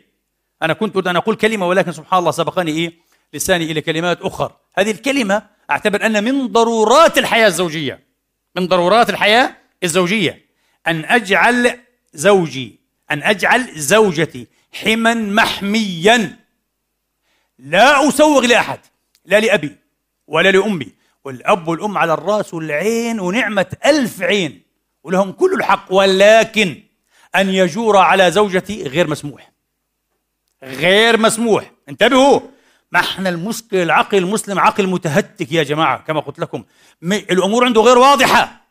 أنا كنت أريد أن أقول كلمة ولكن سبحان الله سبقني إيه؟ لساني إلى كلمات أخرى. هذه الكلمة أعتبر أن من ضرورات الحياة الزوجية من ضرورات الحياة الزوجية. أن أجعل زوجي أن أجعل زوجتي حما محميا. لا أسوغ لأحد لا لأبي ولا لأمي والأب والأم على الرأس والعين ونعمة ألف عين ولهم كل الحق ولكن أن يجور على زوجتي غير مسموح. غير مسموح. انتبهوا ما إحنا المشكل العقل المسلم عقل متهتك يا جماعة كما قلت لكم. الأمور عنده غير واضحة.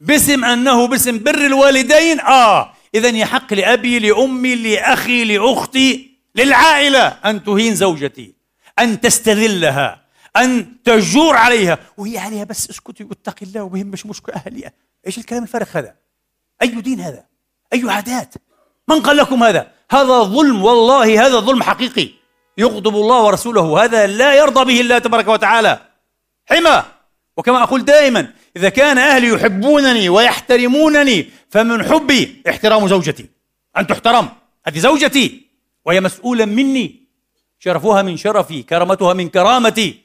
باسم أنه باسم بر الوالدين آه إذا يحق لأبي لأمي لأخي لأختي للعائلة أن تهين زوجتي أن تستذلها أن تجور عليها. وهي عليها بس اسكتي واتقي الله وبهمش مشكلة أهلي إيش الكلام الفارغ هذا؟ أي دين هذا؟ أي عادات؟ من قال لكم هذا؟ هذا ظلم والله هذا ظلم حقيقي. يغضب الله ورسوله هذا لا يرضى به الله تبارك وتعالى. حمى. وكما أقول دائما إذا كان أهلي يحبونني ويحترمونني فمن حبي احترام زوجتي. أن تحترم. هذه زوجتي. وهي مسؤولة مني. شرفها من شرفي كرامتها من كرامتي.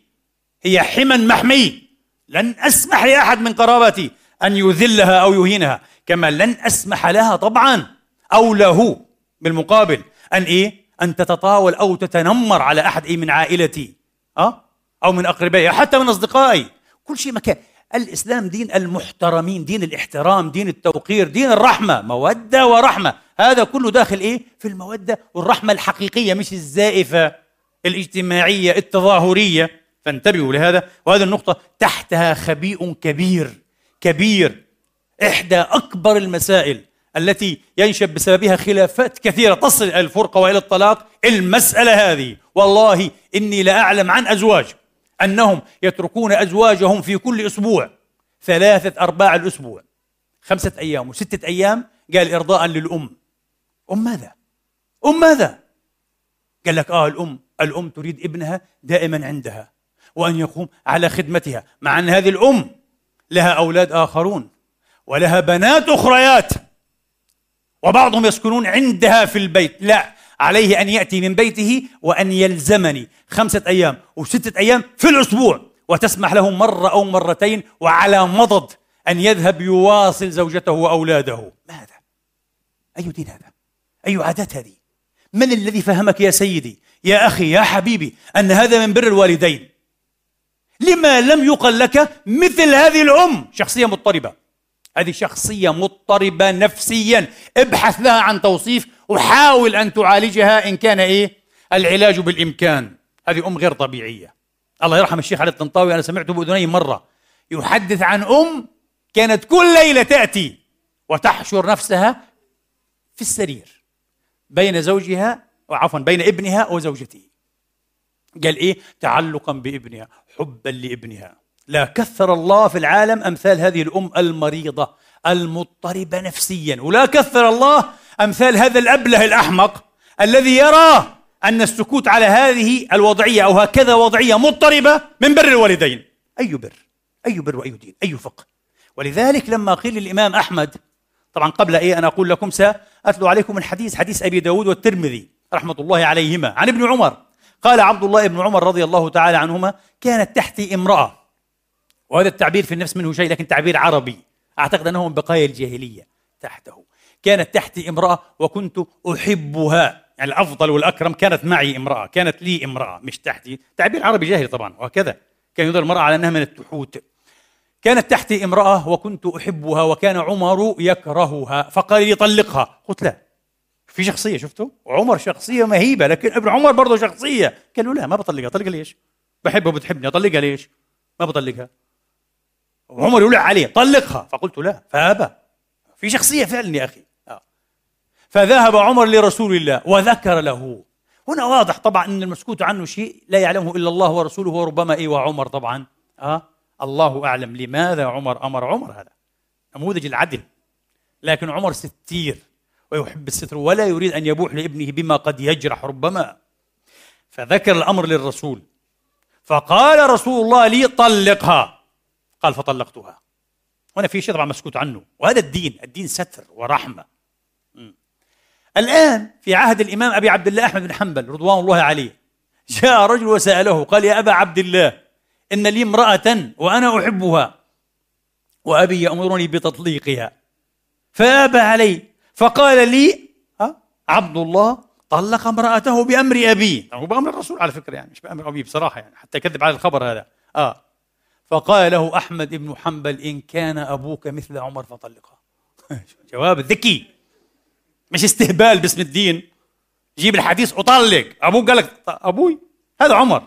هي حما محمي. لن أسمح لأحد من قرابتي أن يذلها أو يهينها. كما لن أسمح لها طبعا أو له بالمقابل. أن إيه؟ أن تتطاول أو تتنمر على أحد إيه من عائلتي. أه؟ أو من أقربائي حتى من أصدقائي. كل شيء مكان. الإسلام دين المحترمين دين الاحترام دين التوقير دين الرحمة مودة ورحمة. هذا كله داخل إيه؟ في المودة والرحمة الحقيقية مش الزائفة الاجتماعية التظاهرية. فانتبهوا لهذا. وهذه النقطة تحتها خبيء كبير كبير. إحدى أكبر المسائل التي ينشب بسببها خلافات كثيرة. تصل إلى الفرقة وإلى الطلاق. المسألة هذه والله إني لأعلم عن أزواج. أنهم يتركون أزواجهم في كل أسبوع. ثلاثة أرباع الأسبوع. خمسة أيام. وستة أيام قال إرضاء للأم. أم ماذا؟ أم ماذا؟ قال لك آه الأم. الأم تريد ابنها دائما عندها. وأن يقوم على خدمتها. مع أن هذه الأم لها أولاد آخرون. ولها بنات أخريات. وبعضهم يسكنون عندها في البيت. لا. عليه أن يأتي من بيته وأن يلزمني. خمسة أيام وستة أيام في الأسبوع. وتسمح له مرة أو مرتين وعلى مضض أن يذهب يواصل زوجته وأولاده. ما هذا؟ أي دين هذا؟ أي عادات هذه؟ من الذي فهمك يا سيدي يا أخي يا حبيبي أن هذا من بر الوالدين؟ لما لم يقل لك مثل هذه الأم؟ شخصية مضطربة. هذه شخصية مضطربة نفسيا. ابحث لها عن توصيف وحاول أن تعالجها إن كان إيه؟ العلاج بالإمكان. هذه أم غير طبيعية. الله يرحم الشيخ علي الطنطاوي أنا سمعته بأذني مرة. يحدث عن أم كانت كل ليلة تأتي وتحشر نفسها في السرير بين زوجها وعفوا بين ابنها وزوجته. قال إيه؟ تعلقا بابنها حبا لابنها. لا كثر الله في العالم أمثال هذه الأم المريضة المضطربة نفسيا. ولا كثر الله أمثال هذا الأبله الأحمق الذي يرى أن السكوت على هذه الوضعية أو هكذا وضعية مضطربة من بر الوالدين. أي بر؟ أي بر وأي دين؟ أي فقه؟ ولذلك لما قيل للإمام أحمد طبعا قبل إيه أنا أقول لكم سأتلو عليكم الحديث حديث أبي داود والترمذي رحمة الله عليهما عن ابن عمر. قال عبد الله بن عمر رضي الله تعالى عنهما كانت تحتي امرأة. وهذا التعبير في النفس منه شيء لكن تعبير عربي. أعتقد أنه من بقايا الجاهلية تحته. كانت تحتي امرأة وكنت أحبها. يعني الأفضل والأكرم كانت معي امرأة كانت لي امرأة مش تحتي. تعبير عربي جاهلي طبعا وهكذا. كان يدل المرأة على أنها من التحوت. كانت تحتي امرأة وكنت أحبها وكان عمر يكرهها فقال لي طلقها. قلت لا. في شخصية شفتوا وعمر شخصية مهيبة لكن ابن عمر برضه شخصية. قال له لا ما بطلقها. طلقها ليش؟ بحبها وبتحبني. أطلقها ليش؟ ما بطلقها. وعمر يقول عليه طلقها. فقلت لا. فأبى. في شخصية فعلا يا آه. فذهب عمر لرسول الله وذكر له. هنا واضح طبعا إن المسكوت عنه شيء لا يعلمه إلا الله ورسوله وربما إيه وعمر طبعا. آه؟ الله أعلم لماذا عمر أمر عمر هذا. نموذج العدل. لكن عمر ستير ويحب الستر ولا يريد أن يبوح لابنه بما قد يجرح ربما. فذكر الأمر للرسول. فقال رسول الله لي طلقها. قال فطلقتها. هنا في شيء طبعا مسكوت عنه. وهذا الدين الدين ستر ورحمة. الآن في عهد الإمام أبي عبد الله أحمد بن حنبل رضوان الله عليه جاء رجل وسأله قال يا أبا عبد الله إن لي امرأة وأنا أحبها وأبي يأمرني بتطليقها. فأبى علي فقال لي عبد الله طلق امرأته بأمر أبيه هو بأمر الرسول على فكرة يعني مش بأمر أبيه بصراحة يعني حتى كذب على الخبر هذا. آه. فقال له أحمد بن حنبل إن كان أبوك مثل عمر فطلقها جواب ذكي مش استهبال باسم الدين. جيب الحديث وطلق أبوك قال لك أبوي هذا عمر.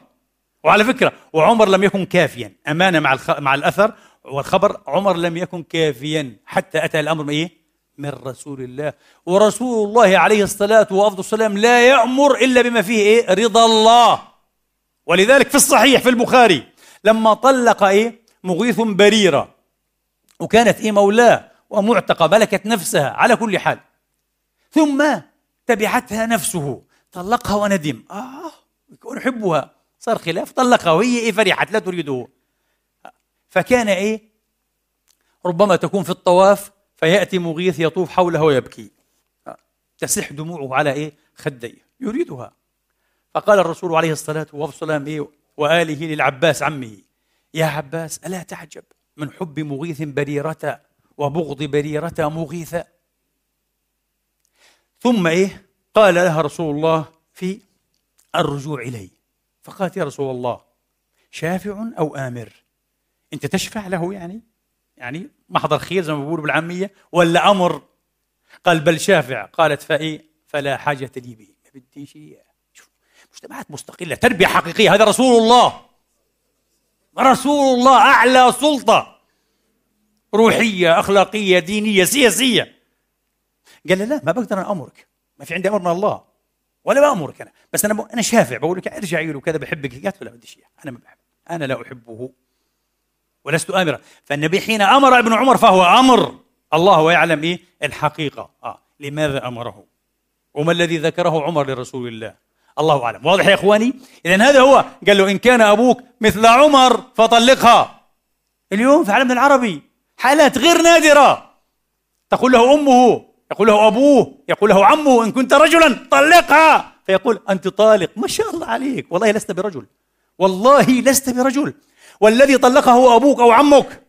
وعلى فكرة وعمر لم يكن كافيا. أمانة مع الخ... مع الأثر والخبر عمر لم يكن كافيا. حتى أتى الأمر من إيه؟ من رسول الله. ورسول الله عليه الصلاة وأفضل السلام لا يأمر إلا بما فيه إيه؟ رضا الله. ولذلك في الصحيح في البخاري لما طلق إيه؟ مغيث بريرة وكانت إيه؟ مولاه ومعتقة ملكت نفسها على كل حال. ثم تبعتها نفسه. طلقها وندم. آه يحبها صار خلاف. طلقها وهي إيه فرحت لا تريده. فكان إيه ربما تكون في الطواف فيأتي مغيث يطوف حولها ويبكي. تسح دموعه على إيه خديه. يريدها. فقال الرسول عليه الصلاة والسلام إيه وآله للعباس عمه يا عباس ألا تعجب؟ من حب مغيث بريرة وبغض بريرة مغيثة. ثم إيه؟ قال لها رسول الله في الرجوع إلي. فقالت يا رسول الله شافع أو آمر؟ أنت تشفع له يعني؟ يعني محضر خير زي ما بيقولوا بالعامية ولا أمر؟ قال بل شافع. قالت فإيه؟ فلا حاجة لي به. ما بديش شوف مجتمعات مستقلة تربية حقيقية هذا رسول الله. رسول الله أعلى سلطة. روحية أخلاقية دينية سياسية. قال له لا ما بقدر أنا أمرك. ما في عندي أمر من الله. ولا بأمرك أنا. بس أنا. أنا شافع. بقول لك ارجعي له كذا بحبك. قالت له لا بديش أنا ما بحب. أنا لا أحبه. ولست آمرا. فالنبي حين أمر ابن عمر فهو أمر. الله ويعلم إيه؟ الحقيقة. آه. لماذا أمره؟ وما الذي ذكره عمر لرسول الله؟ الله أعلم. واضح يا إخواني؟ اذا هذا هو. قال له إن كان أبوك مثل عمر فطلقها. اليوم في عالمنا العربي حالات غير نادرة. تقول له أمه يقول له أبوه يقول له عمه إن كنت رجلا طلقها. فيقول أنت طالق. ما شاء الله عليك. والله لست برجل. والله لست برجل. والذي طلقه هو أبوك أو عمك.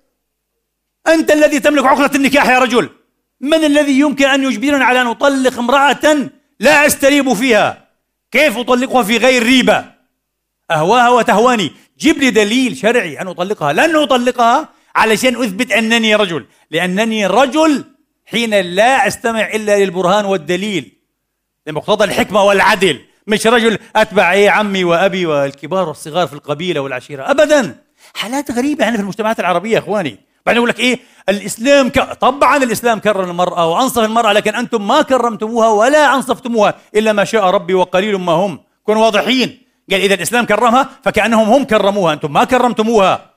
أنت الذي تملك عقدة النكاح يا رجل. من الذي يمكن أن يجبرني على أن أطلق امرأة لا أستريب فيها؟ كيف أطلقها في غير ريبة؟ أهواها وتهواني. جيب لي دليل شرعي أن أطلقها. لن أطلقها علشان أثبت أنني رجل. لأنني رجل حين لا أستمع إلا للبرهان والدليل لمقتضى الحكمة والعدل. مش رجل أتبع إيه عمي وأبي والكبار والصغار في القبيلة والعشيرة. ابدا. حالات غريبة يعني في المجتمعات العربية يا إخواني. بعدين يقول لك إيه؟ الإسلام ك... طبعا الإسلام كرم المرأة وأنصف المرأة لكن أنتم ما كرمتموها ولا أنصفتموها إلا ما شاء ربي وقليل ما هم. كونوا واضحين. قال إذا الإسلام كرمها فكأنهم هم كرموها أنتم ما كرمتموها.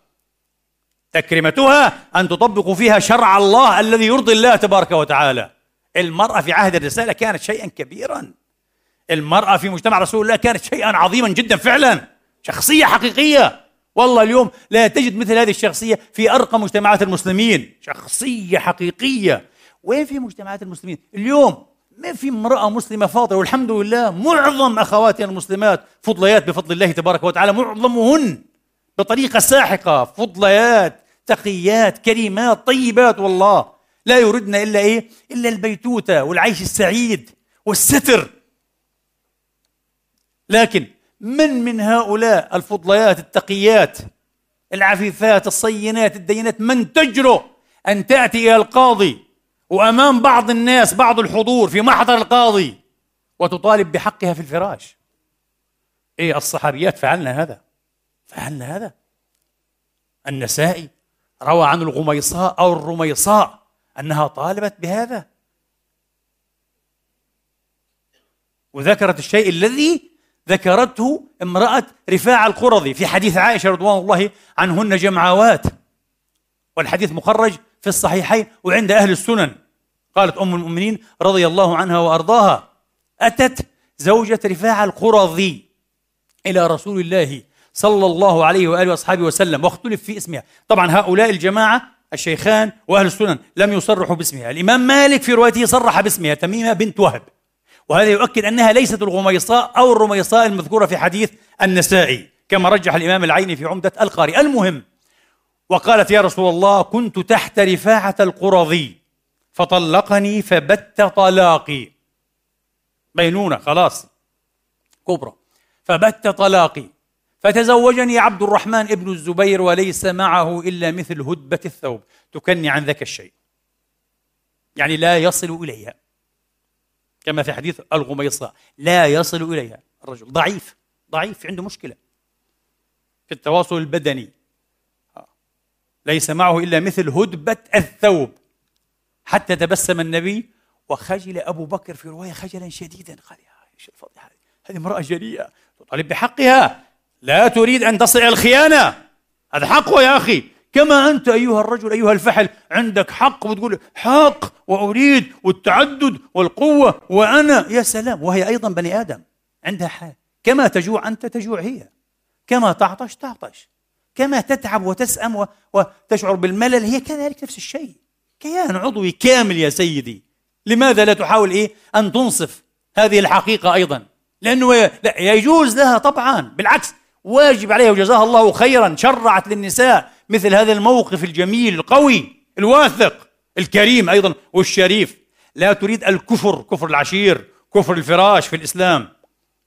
تكرمتها أن تطبقوا فيها شرع الله الذي يرضي الله تبارك وتعالى. المرأة في عهد الرسالة كانت شيئا كبيرا. المرأة في مجتمع رسول الله كانت شيئا عظيما جدا فعلا. شخصية حقيقية. والله اليوم لا تجد مثل هذه الشخصية في أرقى مجتمعات المسلمين. شخصية حقيقية. وين في مجتمعات المسلمين؟ اليوم ما في امرأة مسلمة فاضلة والحمد لله معظم أخواتنا المسلمات فضليات بفضل الله تبارك وتعالى معظمهن بطريقة ساحقة. فضليات. تقيات كريمات طيبات والله. لا يردن إلا إيه؟ إلا البيتوتة والعيش السعيد والستر. لكن من من هؤلاء الفضليات التقيات العفيفات الصينات الدينات من تجرؤ أن تأتي إلى القاضي وأمام بعض الناس بعض الحضور في محضر القاضي وتطالب بحقها في الفراش؟ إيه الصحابيات فعلنا هذا؟ فعلنا هذا. النسائي روى عن الغميصاء أو الرميصاء أنها طالبت بهذا. وذكرت الشيء الذي ذكرته امرأة رفاعة القرظي في حديث عائشة رضوان الله عنهن جمعوات. والحديث مخرج في الصحيحين وعند أهل السنن. قالت أم المؤمنين رضي الله عنها وأرضاها أتت زوجة رفاعة القرظي إلى رسول الله صلى الله عليه وآله وأصحابه وسلم واختلف في اسمها. طبعا هؤلاء الجماعة الشيخان وأهل السنن لم يصرحوا باسمها. الإمام مالك في روايته صرح باسمها تميمة بنت وهب. وهذا يؤكد أنها ليست الغميصاء أو الرميصاء المذكورة في حديث النسائي كما رجح الإمام العيني في عمدة القاري المهم وقالت يا رسول الله كنت تحت رفاعة القرظي فطلقني فبت طلاقي. بينونة خلاص كبرى. فبت طلاقي. فتزوجني عبد الرحمن ابن الزبير وليس معه إلا مثل هدبة الثوب. تكني عن ذاك الشيء. يعني لا يصل إليها. كما في حديث الغميصاء لا يصل إليها. الرجل ضعيف. ضعيف. عنده مشكلة. في التواصل البدني. ليس معه إلا مثل هدبة الثوب. حتى تبسم النبي وخجل أبو بكر في رواية خجلا شديدا. قال يا إيش الفضيحة هذه امرأة جريئة تطالب بحقها. لا تريد أن تصل إلى الخيانة. هذا حقه يا أخي. كما أنت أيها الرجل أيها الفحل عندك حق وتقول حق وأريد والتعدد والقوة وأنا. يا سلام. وهي أيضا بني آدم. عندها حال. كما تجوع أنت تجوع هي. كما تعطش تعطش. كما تتعب وتسأم وتشعر بالملل هي كذلك نفس الشيء. كيان عضوي كامل يا سيدي. لماذا لا تحاول إيه؟ أن تنصف هذه الحقيقة أيضا؟ لأنه لا يجوز لها طبعا. بالعكس واجب عليها وجزاها الله خيرا شرعت للنساء مثل هذا الموقف الجميل القوي الواثق الكريم أيضا والشريف. لا تريد الكفر كفر العشير كفر الفراش في الإسلام.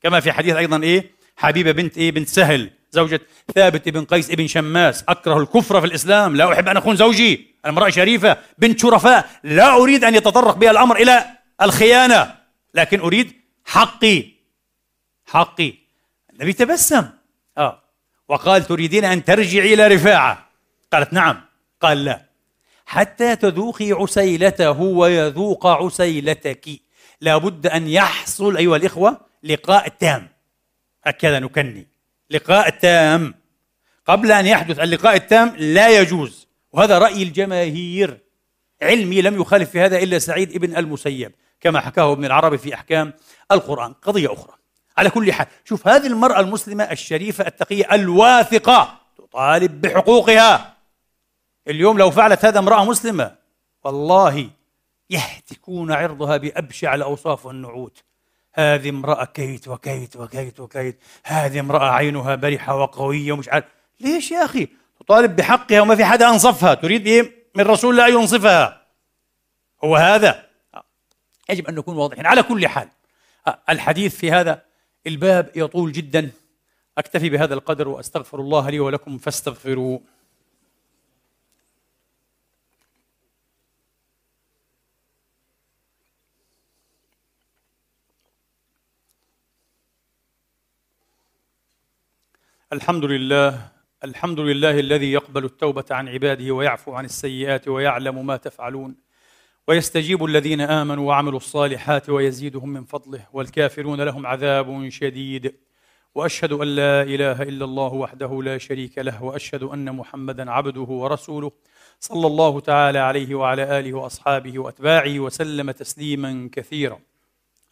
كما في حديث أيضا إيه؟ حبيبة بنت إيه؟ بنت سهل زوجة ثابت بن قيس بن شماس. أكره الكفر في الإسلام. لا أحب أن أكون زوجي. امرأة شريفة بنت شرفاء. لا أريد أن يتطرق بها الأمر إلى الخيانة. لكن أريد حقي. حقي. النبي تبسم. وقال تريدين أن ترجعي إلى رفاعة؟ قالت نعم. قال لا. حتى تذوقي عسيلته ويذوق عسيلتك. لابد أن يحصل أيها الإخوة لقاء تام. هكذا نكني. لقاء تام. قبل أن يحدث اللقاء التام لا يجوز. وهذا رأي الجماهير. علمي لم يخالف في هذا إلا سعيد ابن المسيب كما حكاه ابن العربي في أحكام القرآن. قضية أخرى. على كل حال. شوف هذه المرأة المسلمة الشريفة التقية الواثقة تطالب بحقوقها. اليوم لو فعلت هذا امرأة مسلمة والله يهتكون عرضها بأبشع الأوصاف والنعوت. هذه امرأة كيت وكيت وكيت وكيت. هذه امرأة عينها برحة وقوية ومش عارف. ليش يا أخي؟ تطالب بحقها وما في حدا أنصفها. تريد إيه؟ من رسول لا ينصفها. هو هذا. يجب أن نكون واضحين. على كل حال. الحديث في هذا الباب يطول جدا. أكتفي بهذا القدر وأستغفر الله لي ولكم فاستغفروه الحمد لله الحمد لله الذي يقبل التوبة عن عباده ويعفو عن السيئات ويعلم ما تفعلون. ويستجيب الذين آمنوا وعملوا الصالحات ويزيدهم من فضله والكافرون لهم عذاب شديد. وأشهد أن لا إله إلا الله وحده لا شريك له وأشهد أن محمدا عبده ورسوله صلى الله تعالى عليه وعلى آله وأصحابه وأتباعه وسلم تسليما كثيرا.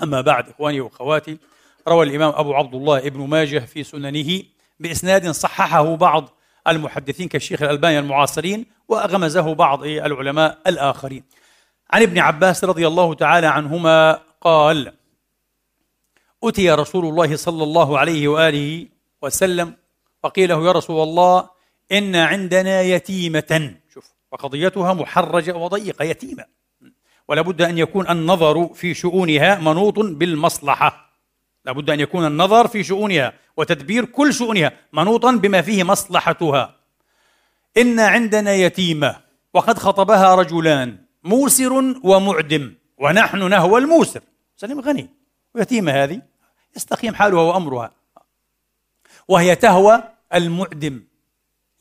أما بعد إخواني وأخواتي روى الإمام أبو عبد الله ابن ماجه في سننه بإسناد صححه بعض المحدثين كالشيخ الألباني المعاصرين وأغمزه بعض العلماء الآخرين. عن ابن عباس رضي الله تعالى عنهما قال أتي رسول الله صلى الله عليه وآله وسلم وقيل له يا رسول الله إن عندنا يتيمة. شوف وقضيتها محرجة وضيقة يتيمة. ولا بد أن يكون النظر في شؤونها منوط بالمصلحة. لابد أن يكون النظر في شؤونها وتدبير كل شؤونها منوطا بما فيه مصلحتها. إن عندنا يتيمة وقد خطبها رجلان. موسر ومعدم. ونحن نهوى الموسر. سليم غني ويتيمة هذه. يستقيم حالها وأمرها وهي تهوى المعدم.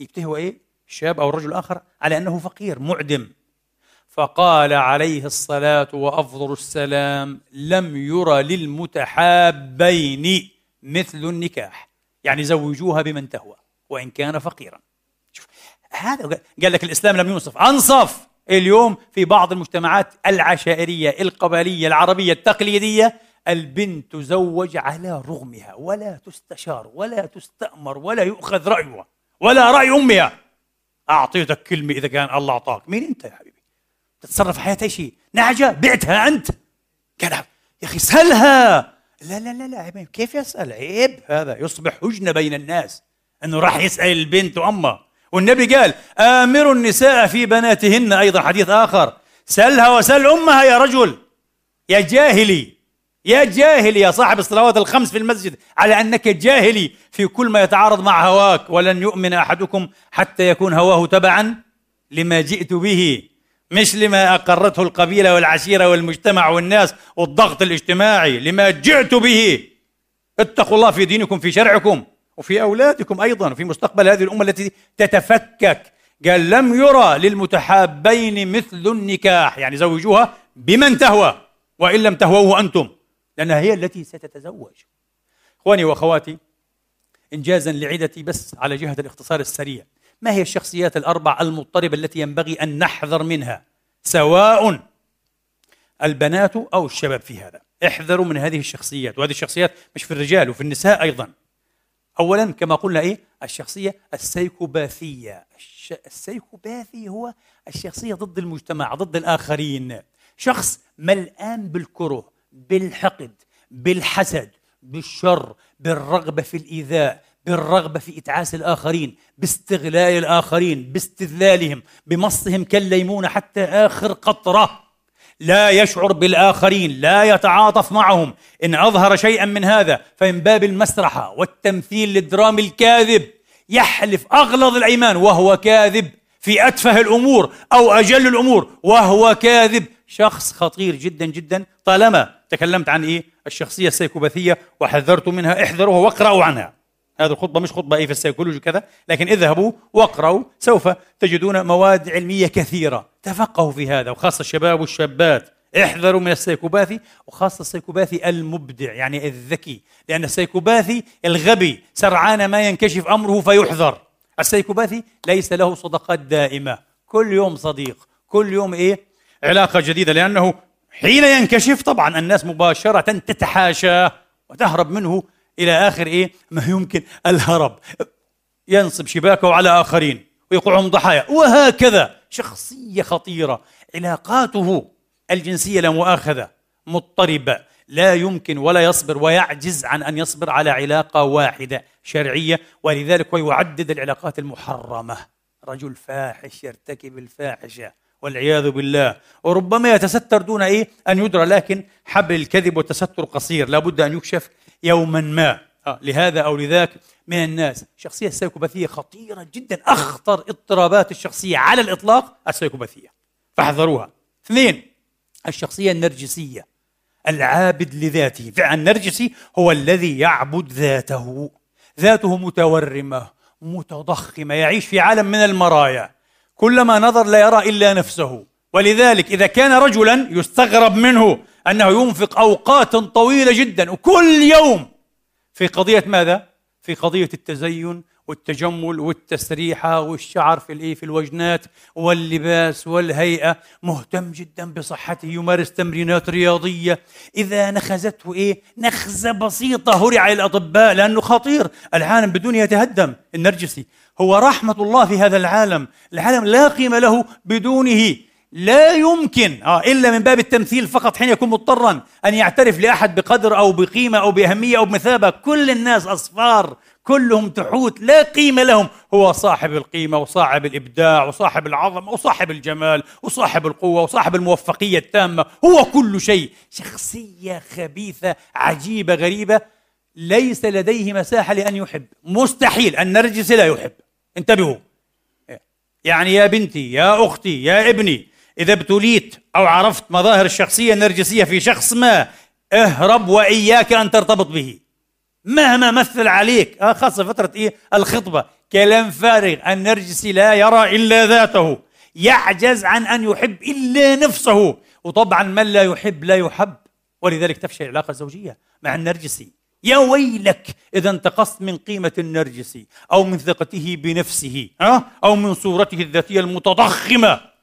يبتهوى إيه؟ الشاب أو الرجل الآخر على أنه فقير معدم. فقال عليه الصلاة وأفضل السلام لم يرى للمتحابين مثل النكاح. يعني زوجوها بمن تهوى وإن كان فقيرا. شوف هذا قال لك الإسلام لم ينصف أنصف. اليوم في بعض المجتمعات العشائرية القبلية العربية التقليدية البنت تزوج على رغمها ولا تستشار ولا تستأمر ولا يؤخذ رأيها ولا رأي أمها. أعطيتك كلمة إذا كان الله أعطاك. مين أنت يا حبيبي؟ تتصرف حياتها شيء. نعجة بعتها أنت. قال يا أخي سلها لا لا لا لا كيف يسأل؟ عيب هذا. يصبح حجنة بين الناس أنه راح يسأل البنت وأمها والنبي قال آمروا النساء في بناتهن. أيضا حديث آخر سلها وسل أمها يا رجل يا جاهلي يا جاهلي يا صاحب الصلوات الخمس في المسجد على أنك جاهلي في كل ما يتعارض مع هواك ولن يؤمن أحدكم حتى يكون هواه تبعا لما جئت به مش لما أقرته القبيلة والعشيرة والمجتمع والناس والضغط الاجتماعي لما جئت به. اتقوا الله في دينكم في شرعكم. وفي أولادكم أيضا وفي مستقبل هذه الأمة التي تتفكك. قال لم يرى للمتحابين مثل النكاح. يعني زوجوها بمن تهوى وإن لم تهووه أنتم. لأنها هي التي ستتزوج. إخواني وأخواتي إنجازا لعدتي بس على جهة الاختصار السريع. ما هي الشخصيات الأربع المضطربة التي ينبغي أن نحذر منها؟ سواء البنات أو الشباب في هذا. احذروا من هذه الشخصيات. وهذه الشخصيات مش في الرجال وفي النساء أيضا. أولا كما قلنا إيه؟ الشخصية السيكوباثية. السيكوباثي هو الشخصية ضد المجتمع ضد الآخرين. شخص ملآن بالكره بالحقد بالحسد بالشر بالرغبة في الإيذاء بالرغبة في إتعاس الآخرين باستغلال الآخرين باستذلالهم بمصهم كالليمون حتى آخر قطرة. لا يشعر بالآخرين لا يتعاطف معهم. إن أظهر شيئا من هذا فمن باب المسرحة والتمثيل للدرام الكاذب يحلف أغلظ الأيمان وهو كاذب في أتفه الأمور أو أجل الأمور وهو كاذب. شخص خطير جدا جدا. طالما تكلمت عن إيه؟ الشخصية السيكوباثية وحذرت منها احذروها واقرأوا عنها. هذه الخطبة مش خطبة أي في السيكولوجي كذا لكن اذهبوا واقرأوا سوف تجدون مواد علمية كثيرة تفقهوا في هذا وخاصة الشباب والشابات. احذروا من ال psychopathy وخاصة ال psychopathy المبدع يعني الذكي لأن ال psychopathy الغبي سرعان ما ينكشف أمره فيحذر. ال psychopathy ليس له صداقات دائمة. كل يوم صديق كل يوم إيه؟ علاقة جديدة لأنه حين ينكشف طبعا الناس مباشرة تتحاشاه وتهرب منه إلى آخر إيه؟ ما يمكن الهرب. ينصب شباكه على آخرين ويقعهم ضحايا. وهكذا شخصية خطيرة. علاقاته الجنسية لا مؤاخذة مضطربة لا يمكن ولا يصبر ويعجز عن أن يصبر على علاقة واحدة شرعية ولذلك هو يعدد العلاقات المحرمة. رجل فاحش يرتكب الفاحشة والعياذ بالله. وربما يتستر دون إيه؟ أن يدرى لكن حبل الكذب والتستر قصير. لابد أن يكشف يوما ما. آه. لهذا أو لذاك من الناس. الشخصيه السيكوباثيه خطيرة جدا. أخطر اضطرابات الشخصية على الإطلاق السيكوباثيه فاحذروها. اثنين الشخصية النرجسية. العابد لذاته. فعلا النرجسي هو الذي يعبد ذاته. ذاته متورمة متضخمة يعيش في عالم من المرايا. كلما نظر لا يرى إلا نفسه. ولذلك إذا كان رجلا يستغرب منه. أنه ينفق أوقات طويلة جدا وكل يوم. في قضية ماذا؟ في قضية التزين والتجمل والتسريحة والشعر في الإيه في الوجنات واللباس والهيئة. مهتم جدا بصحته يمارس تمرينات رياضية. إذا نخزته إيه؟ نخزة بسيطة هرع الأطباء لأنه خطير. العالم بدون يتهدم. النرجسي هو رحمة الله في هذا العالم. العالم لا قيمة له بدونه. لا يمكن آه إلا من باب التمثيل فقط حين يكون مضطرا أن يعترف لأحد بقدر أو بقيمة أو بأهمية أو بمثابة. كل الناس أصفار كلهم تحوت لا قيمة لهم. هو صاحب القيمة وصاحب الإبداع وصاحب العظمة وصاحب الجمال وصاحب القوة وصاحب الموفقية التامة. هو كل شيء. شخصية خبيثة عجيبة غريبة. ليس لديه مساحة لأن يحب. مستحيل. النرجس لا يحب. انتبهوا. يعني يا بنتي يا أختي يا ابني إذا ابتليت أو عرفت مظاهر الشخصية النرجسية في شخص ما اهرب وإياك أن ترتبط به. مهما مثل عليك آه خاصة فترة إيه؟ الخطبة. كلام فارغ النرجسي لا يرى إلا ذاته. يعجز عن أن يحب إلا نفسه. وطبعا من لا يحب لا يحب. ولذلك تفشل العلاقة الزوجية مع النرجسي. يا ويلك إذا انتقصت من قيمة النرجسي أو من ثقته بنفسه أو من صورته الذاتية المتضخمة.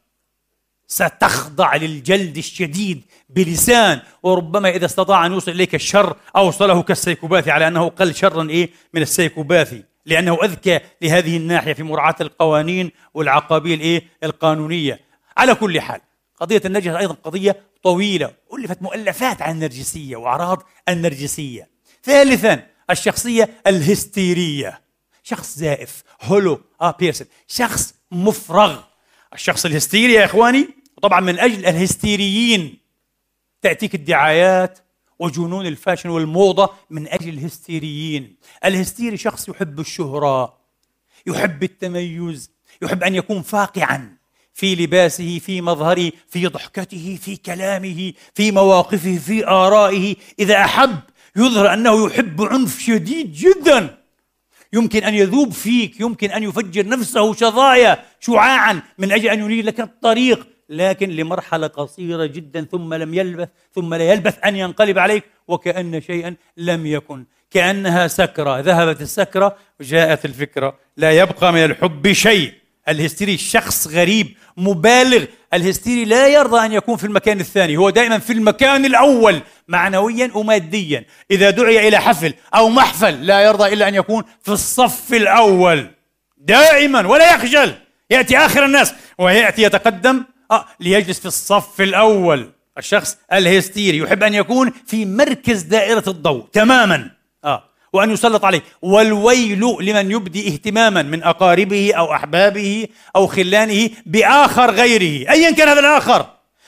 ستخضع للجلد الشديد بلسان وربما إذا استطاع أن يوصل إليك الشر أوصله كالسيكوباثي على أنه قل شرا إيه؟ من السيكوباثي لأنه أذكى لهذه الناحية في مراعاة القوانين والعقابيل إيه؟ القانونية. على كل حال قضية النرجس أيضا قضية طويلة ألفت مؤلفات عن النرجسية وأعراض النرجسية. ثالثا الشخصية الهستيرية. شخص زائف hollow آه person شخص مفرغ. الشخص الهستيري يا إخواني طبعا من أجل الهستيريين تأتيك الدعايات وجنون ال fashion والموضة من أجل الهستيريين. الهستيري شخص يحب الشهرة يحب التميز يحب أن يكون فاقعا في لباسه في مظهره في ضحكته في كلامه في مواقفه في آرائه. إذا أحب يظهر أنه يحب عنف شديد جدا. يمكن أن يذوب فيك يمكن أن يفجر نفسه شظايا شعاعا من أجل أن يريد لك الطريق. لكن لمرحلة قصيرة جدا ثم لم يلبث ثم لا يلبث أن ينقلب عليك وكأن شيئا لم يكن. كأنها سكرة ذهبت السكرة وجاءت الفكرة. لا يبقى من الحب شيء. الهستيري شخص غريب مبالغ. الهستيري لا يرضى أن يكون في المكان الثاني. هو دائما في المكان الأول معنويا وماديا. إذا دعي إلى حفل أو محفل لا يرضى إلا أن يكون في الصف الأول. دائما ولا يخجل. يأتي آخر الناس ويأتي يتقدم آه ليجلس في الصف الأول. الشخص الهستيري يحب أن يكون في مركز دائرة الضوء تماما. آه وأن يسلط عليه. والويل لمن يبدي اهتماما من أقاربه أو أحبابه أو خلانه بآخر غيره. أيا كان هذا الآخر.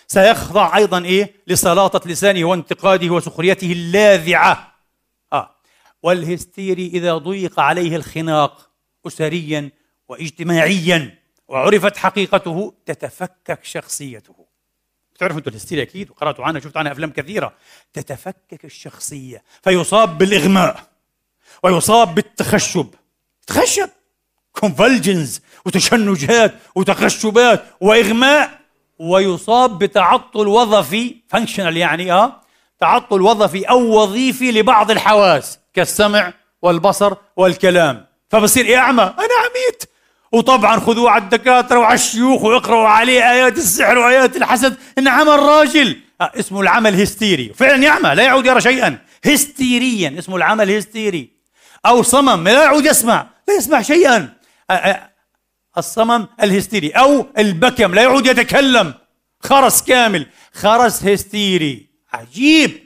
سيخضع أيضا إيه؟ لسلاطة لسانه وانتقاده وسخريته اللاذعة. آه. والهستيري إذا ضيق عليه الخناق أسريا واجتماعيا. وعرفت حقيقته تتفكك شخصيته. تعرفوا أنتوا الهستيري أكيد وقرأتوا عنها شفت عنها أفلام كثيرة. تتفكك الشخصية فيصاب بالإغماء ويصاب بالتخشب. تخشب؟ convulsions وتشنجات وتخشبات وإغماء ويصاب بتعطل وظفي functional يعني آه تعطل وظفي أو وظيفي لبعض الحواس كالسمع والبصر والكلام. فبصير أعمى؟ أنا عميت. وطبعا خذوه على الدكاترة وعلى الشيوخ واقرأوا عليه آيات السحر وآيات الحسد. انعمى الراجل آه اسمه العمى الهستيري. فعلا يعمى لا يعود يرى شيئا. هستيريا اسمه العمى الهستيري. أو صمم لا يعود يسمع لا يسمع شيئا. آه آه الصمم الهستيري. أو البكم لا يعود يتكلم. خرس كامل. خرس هستيري. عجيب.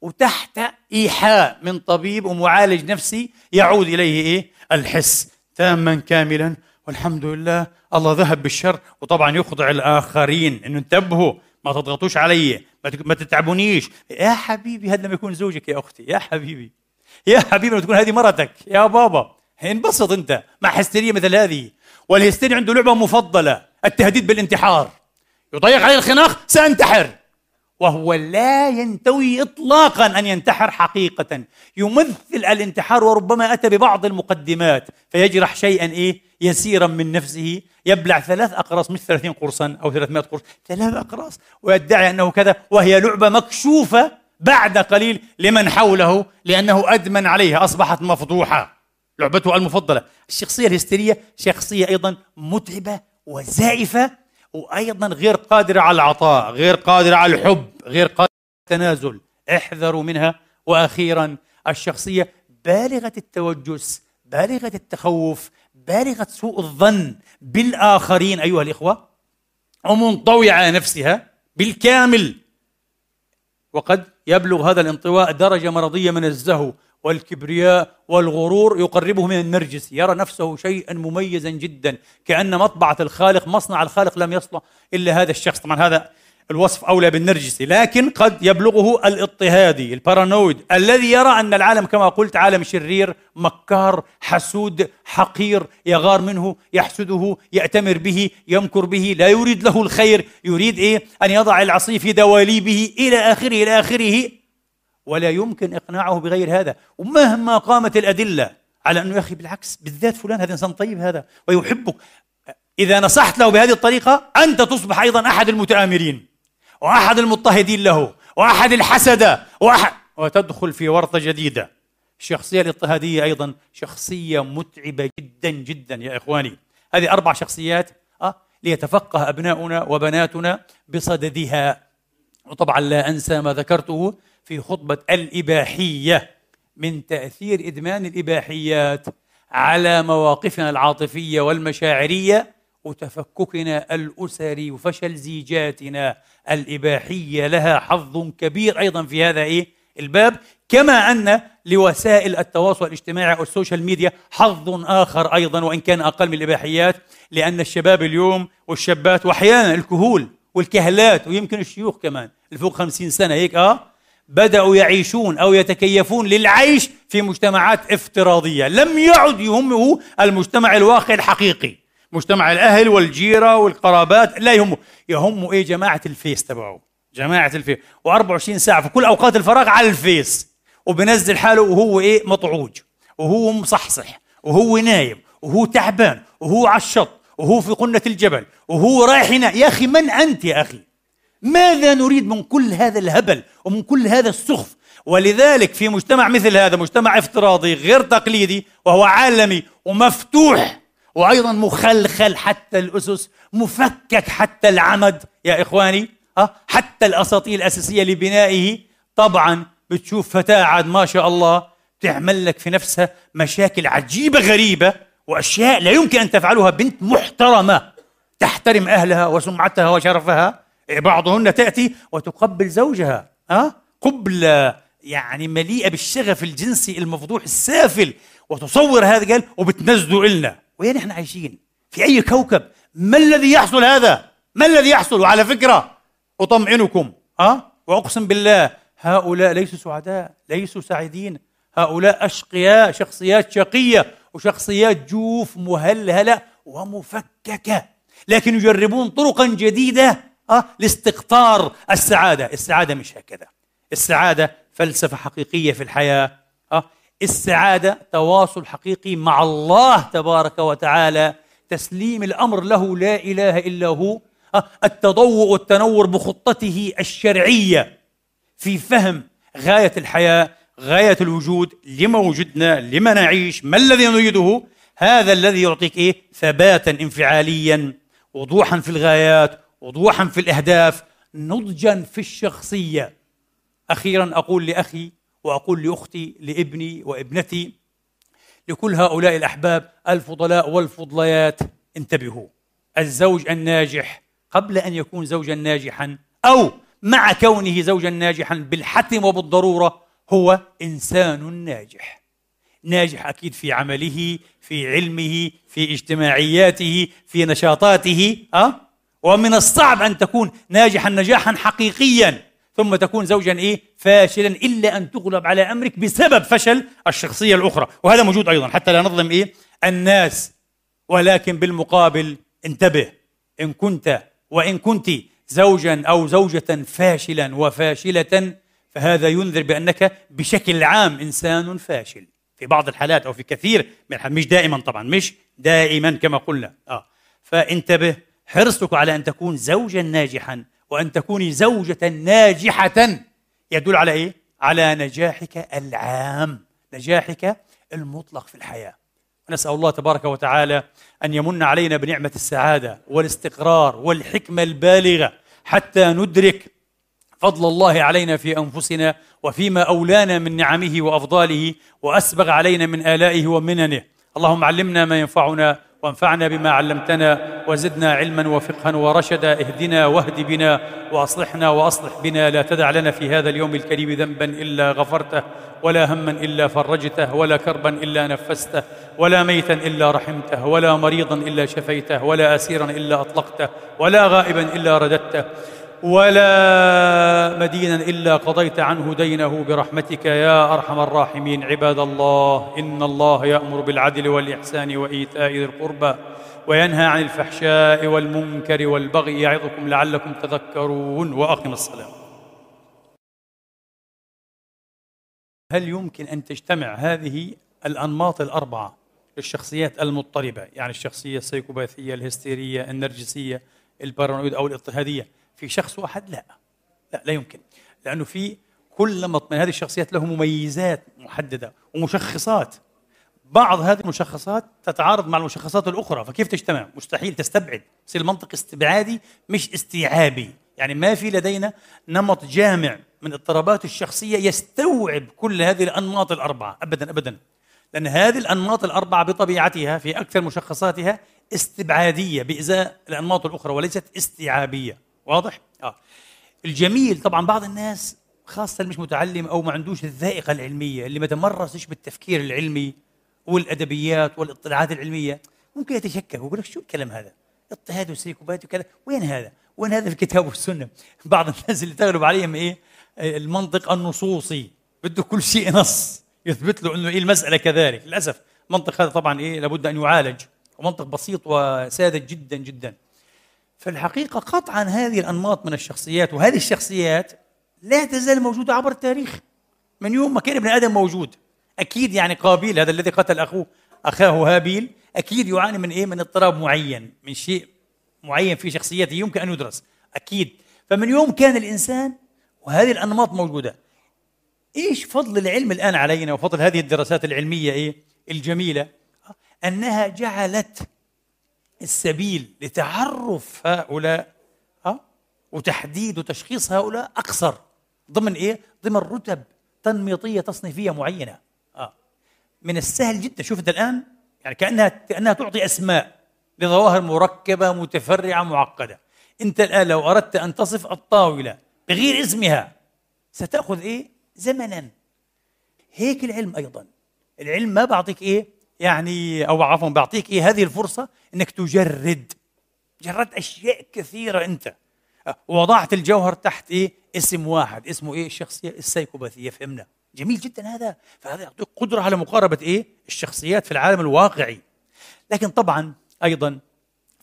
وتحت إيحاء من طبيب ومعالج نفسي يعود إليه إيه؟ الحس. تاما كاملا. والحمد لله الله ذهب بالشر. وطبعا يخضع الآخرين. إنه انتبهوا ما تضغطوش علي ما تتعبونيش. يا حبيبي هذا لما يكون زوجك يا أختي. يا حبيبي. يا حبيبي لما تكون هذه مرتك. يا بابا. انبسط أنت مع هستيريا مثل هذه. والهستيريا عنده لعبة مفضلة التهديد بالانتحار. يضيق عليه الخناق سأنتحر. وهو لا ينتوي اطلاقا أن ينتحر حقيقه. يمثل الانتحار وربما أتى ببعض المقدمات فيجرح شيئا إيه؟ يسيرا من نفسه يبلع ثلاث أقراص مش 30 قرصا أو 300 قرص. ثلاث أقراص! ويدعي أنه كذا وهي لعبة مكشوفة بعد قليل لمن حوله لأنه أدمن عليها أصبحت مفضوحة. لعبته المفضلة. الشخصية الهستيرية شخصية أيضا متعبة وزائفة. وأيضا غير قادره على العطاء غير قادره على الحب غير قادره على التنازل. احذروا منها. وأخيرا الشخصية بالغة التوجس بالغة التخوف بالغة سوء الظن بالآخرين أيها الإخوة. ومنطويه على نفسها بالكامل. وقد يبلغ هذا الانطواء درجة مرضية من الزهو. والكبرياء والغرور يقربه من النرجس يرى نفسه شيئا مميزا جدا كأن مطبعة الخالق مصنع الخالق لم يصلح إلا هذا الشخص. طبعا هذا الوصف أولى بالنرجسي لكن قد يبلغه الاضطهادي البارانويد الذي يرى أن العالم كما قلت عالم شرير مكار حسود حقير يغار منه يحسده يأتمر به يمكر به لا يريد له الخير يريد إيه؟ أن يضع العصي في دواليبه إلى آخره إلى آخره. ولا يمكن إقناعه بغير هذا. ومهما قامت الأدلة على أنه يا أخي بالعكس بالذات فلان هذا إنسان طيب هذا ويحبك. إذا نصحت له بهذه الطريقة أنت تصبح أيضا أحد المتآمرين وأحد المضطهدين له وأحد الحسدة وأحد وتدخل في ورطة جديدة. الشخصية الاضطهادية أيضا شخصية متعبة جدا جدا يا إخواني. هذه أربع شخصيات أه ليتفقه أبناؤنا وبناتنا بصددها. وطبعا لا أنسى ما ذكرته في خطبة الإباحية من تأثير إدمان الإباحيات على مواقفنا العاطفية والمشاعرية وتفككنا الأسري وفشل زيجاتنا. الإباحية لها حظ كبير أيضا في هذا إيه؟ الباب. كما أن لوسائل التواصل الاجتماعي والسوشيال ميديا حظ آخر أيضا وإن كان أقل من الإباحيات لأن الشباب اليوم والشابات وأحيانا الكهول والكهلات ويمكن الشيوخ كمان الفوق خمسين سنة هيك آه؟ بدأوا يعيشون أو يتكيفون للعيش في مجتمعات افتراضية. لم يعد يهمه المجتمع الواقع الحقيقي. مجتمع الأهل والجيرة والقرابات لا يهمه. يهمه إيه؟ جماعة الفيس تبعه. جماعة الفيس. و24 ساعة في كل أوقات الفراغ على الفيس. وبنزل حاله وهو إيه؟ مطعوج. وهو مصحصح. وهو نايم. وهو تعبان. وهو على الشط. وهو في قنة الجبل. وهو رايح هنا. يا أخي من أنت يا أخي؟ ماذا نريد من كل هذا الهبل ومن كل هذا السخف؟ ولذلك في مجتمع مثل هذا مجتمع افتراضي غير تقليدي وهو عالمي ومفتوح وأيضا مخلخل حتى الأسس مفكك حتى العمد يا إخواني. أه؟ حتى الاساطيل الأساسية لبنائه. طبعا بتشوف فتاة عاد ما شاء الله تعمل لك في نفسها مشاكل عجيبة غريبة وأشياء لا يمكن أن تفعلها بنت محترمة تحترم أهلها وسمعتها وشرفها. بعضهن تأتي وتقبل زوجها أه؟ قبلة يعني مليئة بالشغف الجنسي المفضوح السافل وتصور هذا قال وبتنزلوا إلنا. وين إحنا عايشين؟ في أي كوكب؟ ما الذي يحصل هذا؟ ما الذي يحصل؟ وعلى فكرة أطمئنكم أه؟ وأقسم بالله هؤلاء ليسوا سعداء ليسوا سعيدين. هؤلاء أشقياء شخصيات شقية وشخصيات جوف مهلهلة ومفككة لكن يجربون طرقا جديدة. أه لاستقطار السعادة. السعادة مش هكذا. السعادة فلسفة حقيقية في الحياة. أه السعادة تواصل حقيقي مع الله تبارك وتعالى. تسليم الأمر له لا إله إلا هو. أه التضوء والتنور بخطته الشرعية في فهم غاية الحياة غاية الوجود. لما وجدنا؟ لما نعيش؟ ما الذي نريده؟ هذا الذي يعطيك إيه؟ ثباتا انفعاليا وضوحا في الغايات وضوحا في الأهداف نضجا في الشخصية. أخيرا أقول لأخي وأقول لأختي لابني وابنتي لكل هؤلاء الأحباب الفضلاء والفضليات انتبهوا. الزوج الناجح قبل أن يكون زوجا ناجحا أو مع كونه زوجا ناجحا بالحتم وبالضرورة هو إنسان ناجح. ناجح أكيد في عمله في علمه في اجتماعياته في نشاطاته أه؟ ومن الصعب أن تكون ناجحا نجاحا حقيقيا ثم تكون زوجا إيه؟ فاشلا إلا أن تغلب على أمرك بسبب فشل الشخصية الأخرى. وهذا موجود أيضا حتى لا نظلم إيه؟ الناس. ولكن بالمقابل انتبه إن كنت وإن كنت زوجا أو زوجة فاشلا وفاشلة فهذا ينذر بأنك بشكل عام إنسان فاشل. في بعض الحالات أو في كثير من الحالات مش دائما طبعا مش دائما كما قلنا. آه. فانتبه حرصك على أن تكون زوجا ناجحا وأن تكوني زوجة ناجحة يدل على إيه؟ على نجاحك العام، نجاحك المطلق في الحياة. نسأل الله تبارك وتعالى أن يمن علينا بنعمة السعادة والاستقرار والحكمة البالغة حتى ندرك فضل الله علينا في أنفسنا وفيما أولانا من نعمه وأفضاله وأسبغ علينا من آلائه ومننه. اللهم علمنا ما ينفعنا وانفعنا بما علمتنا وزدنا علما وفقها ورشدا. اهدنا واهد بنا وأصلحنا وأصلح بنا. لا تدع لنا في هذا اليوم الكريم ذنبا إلا غفرته ولا هما إلا فرجته ولا كربا إلا نفسته ولا ميتا إلا رحمته ولا مريضا إلا شفيته ولا أسيرا إلا أطلقته ولا غائبا إلا رددته. ولا مدينا إلا قضيت عنه دينه برحمتك يا أرحم الراحمين. عباد الله إن الله يأمر بالعدل والإحسان وإيتاء ذي القربى وينهى عن الفحشاء والمنكر والبغي يعظكم لعلكم تذكرون. وأقم الصلاة. هل يمكن أن تجتمع هذه الأنماط الأربعة للشخصيات المضطربة؟ يعني الشخصية السيكوباثية الهستيرية النرجسية البارانويد أو الاضطهادية. في شخص واحد؟ لا. لا لا يمكن. لأنه في كل نمط من هذه الشخصيات له مميزات محددة ومشخصات. بعض هذه المشخصات تتعارض مع المشخصات الأخرى فكيف تجتمع مستحيل تستبعد. يصير المنطق استبعادي مش استيعابي. يعني ما في لدينا نمط جامع من اضطرابات الشخصية يستوعب كل هذه الأنماط الأربعة. ابدا ابدا. لأن هذه الأنماط الأربعة بطبيعتها في أكثر مشخصاتها استبعادية بإزاء الأنماط الأخرى وليست استيعابية. واضح آه الجميل طبعا بعض الناس اللي مش متعلم أو ما عندوش الذائقة العلمية اللي ما تمرسش بالتفكير العلمي والأدبيات والاطلاعات العلمية ممكن يتشكك ويقول لك شو الكلام هذا؟ اضطهاد وسيكوبات وكذا وين هذا؟ وين هذا في الكتاب والسنة؟ بعض الناس اللي تغلب عليهم إيه؟ المنطق النصوصي بده كل شيء نص يثبت له إنه إيه المسألة كذلك للأسف المنطق هذا طبعا إيه لابد أن يعالج ومنطق بسيط وساذج جدا جدا فالحقيقة قطعا هذه الأنماط من الشخصيات وهذه الشخصيات لا تزال موجودة عبر التاريخ. من يوم ما كان ابن آدم موجود أكيد يعني قابيل هذا الذي قتل أخوه أخاه هابيل أكيد يعاني من إيه؟ من اضطراب معين من شيء معين في شخصيته يمكن أن يدرس أكيد. فمن يوم كان الإنسان وهذه الأنماط موجودة. إيش فضل العلم الآن علينا وفضل هذه الدراسات العلمية إيه؟ الجميلة؟ أنها جعلت السبيل لتعرف هؤلاء ها وتحديد وتشخيص هؤلاء أقصر. ضمن إيه؟ ضمن رتب تنميطية تصنيفية معينة. آه. من السهل جدا. شوف أنت الآن يعني كأنها كأنها تعطي أسماء لظواهر مركبة متفرعة معقدة. أنت الآن لو أردت أن تصف الطاولة بغير اسمها ستأخذ إيه؟ زمنا. هيك العلم أيضا. العلم ما بعطيك إيه؟ يعني أو عفوا بعطيك إيه هذه الفرصة إنك تجرد. جردت أشياء كثيرة أنت. ووضعت الجوهر تحت إيه؟ اسم واحد. اسمه إيه؟ الشخصية السيكوباثيه فهمنا. جميل جدا هذا. فهذا يعطيك قدرة على مقاربة إيه؟ الشخصيات في العالم الواقعي. لكن طبعا أيضا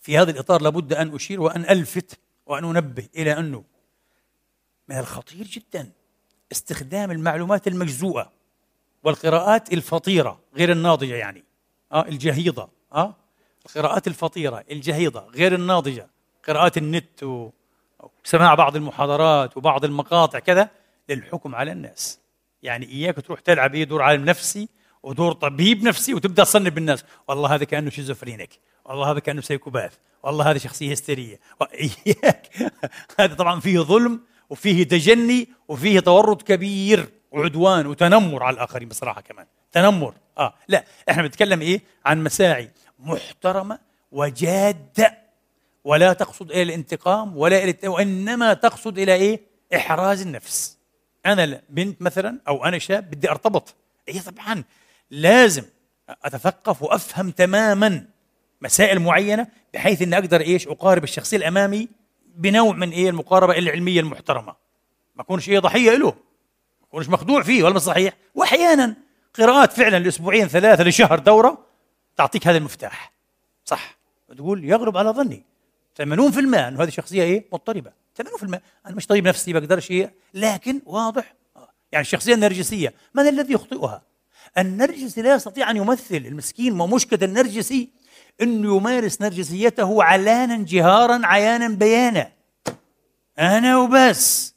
في هذا الإطار لابد أن أشير وأن ألفت وأن أنبه إلى أنه من الخطير جدا استخدام المعلومات المجزوءة. والقراءات الفطيرة غير الناضجة يعني. آه الجهيضة. آه القراءات الفطيرة الجهيضة غير الناضجة. قراءات النت وسماع بعض المحاضرات وبعض المقاطع كذا للحكم على الناس. يعني إياك تروح تلعب إيه دور عالم نفسي ودور طبيب نفسي وتبدأ تصنف بالناس. والله هذا كأنه شيزوفرينيك. والله هذا كأنه سيكوباث. والله هذا شخصية هستيرية. إياك. هذا طبعا فيه ظلم وفيه تجني وفيه تورط كبير. وعدوان وتنمر على الآخرين بصراحة كمان. تنمر. آه. لا إحنا بنتكلم إيه؟ عن مساعي محترمة وجادة. ولا تقصد إلى الانتقام ولا إلى وإنما تقصد إلى إيه؟ إحراز النفس. أنا بنت مثلا أو أنا شاب بدي أرتبط. اي طبعا. لازم أتثقف وأفهم تماما مسائل معينة بحيث إني أقدر إيش؟ أقارب الشخصية الأمامي بنوع من إيه؟ المقاربة العلمية المحترمة. ما أكونش إيه ضحية له. اكونش مخدوع فيه ولا صحيح؟ واحيانا قراءات فعلا لأسبوعين ثلاثة لشهر دورة تعطيك هذا المفتاح. صح. تقول يغلب على ظني. 80% إنه هذه الشخصيه إيه؟ مضطربة. 80% أنا مش طبيب نفسي بقدرش إيه لكن واضح. يعني الشخصيه النرجسيه من الذي يخطئها؟ النرجسي لا يستطيع أن يمثل المسكين ما مشكله النرجسي إنه يمارس نرجسيته علانا جهارا عيانا بيانا. أنا وبس.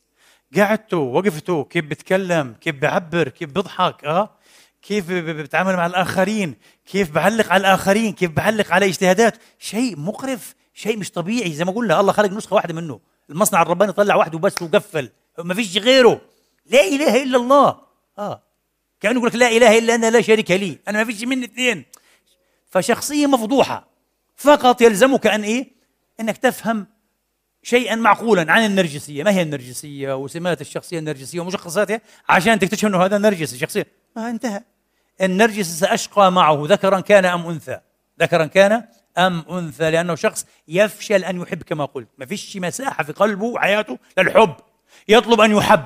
قعدتوا وقفتوا كيف بتكلم كيف بعبر كيف بضحك آه؟ كيف بتعامل مع الآخرين كيف بعلق على الآخرين كيف بعلق على اجتهادات. شيء مقرف شيء مش طبيعي زي ما قلنا. الله خلق نسخة واحدة منه. المصنع الرباني طلع واحد وبس وقفل. ما فيش غيره. لا إله إلا الله. آه. كأنه يقول لك لا إله إلا أنا لا شريك لي. أنا ما فيش مني اثنين. فشخصية مفضوحة. فقط يلزمك أن إيه؟ إنك تفهم شيئا معقولا عن النرجسية. ما هي النرجسية؟ وسمات الشخصية النرجسية ومشخصاتها عشان تكتشف إنه هذا نرجسي شخصية. ما انتهى. النرجسي سأشقى معه ذكرا كان أم أنثى. ذكرا كان أم أنثى لأنه شخص يفشل أن يحب كما قلت. ما فيش مساحة في قلبه وحياته للحب. يطلب أن يحب.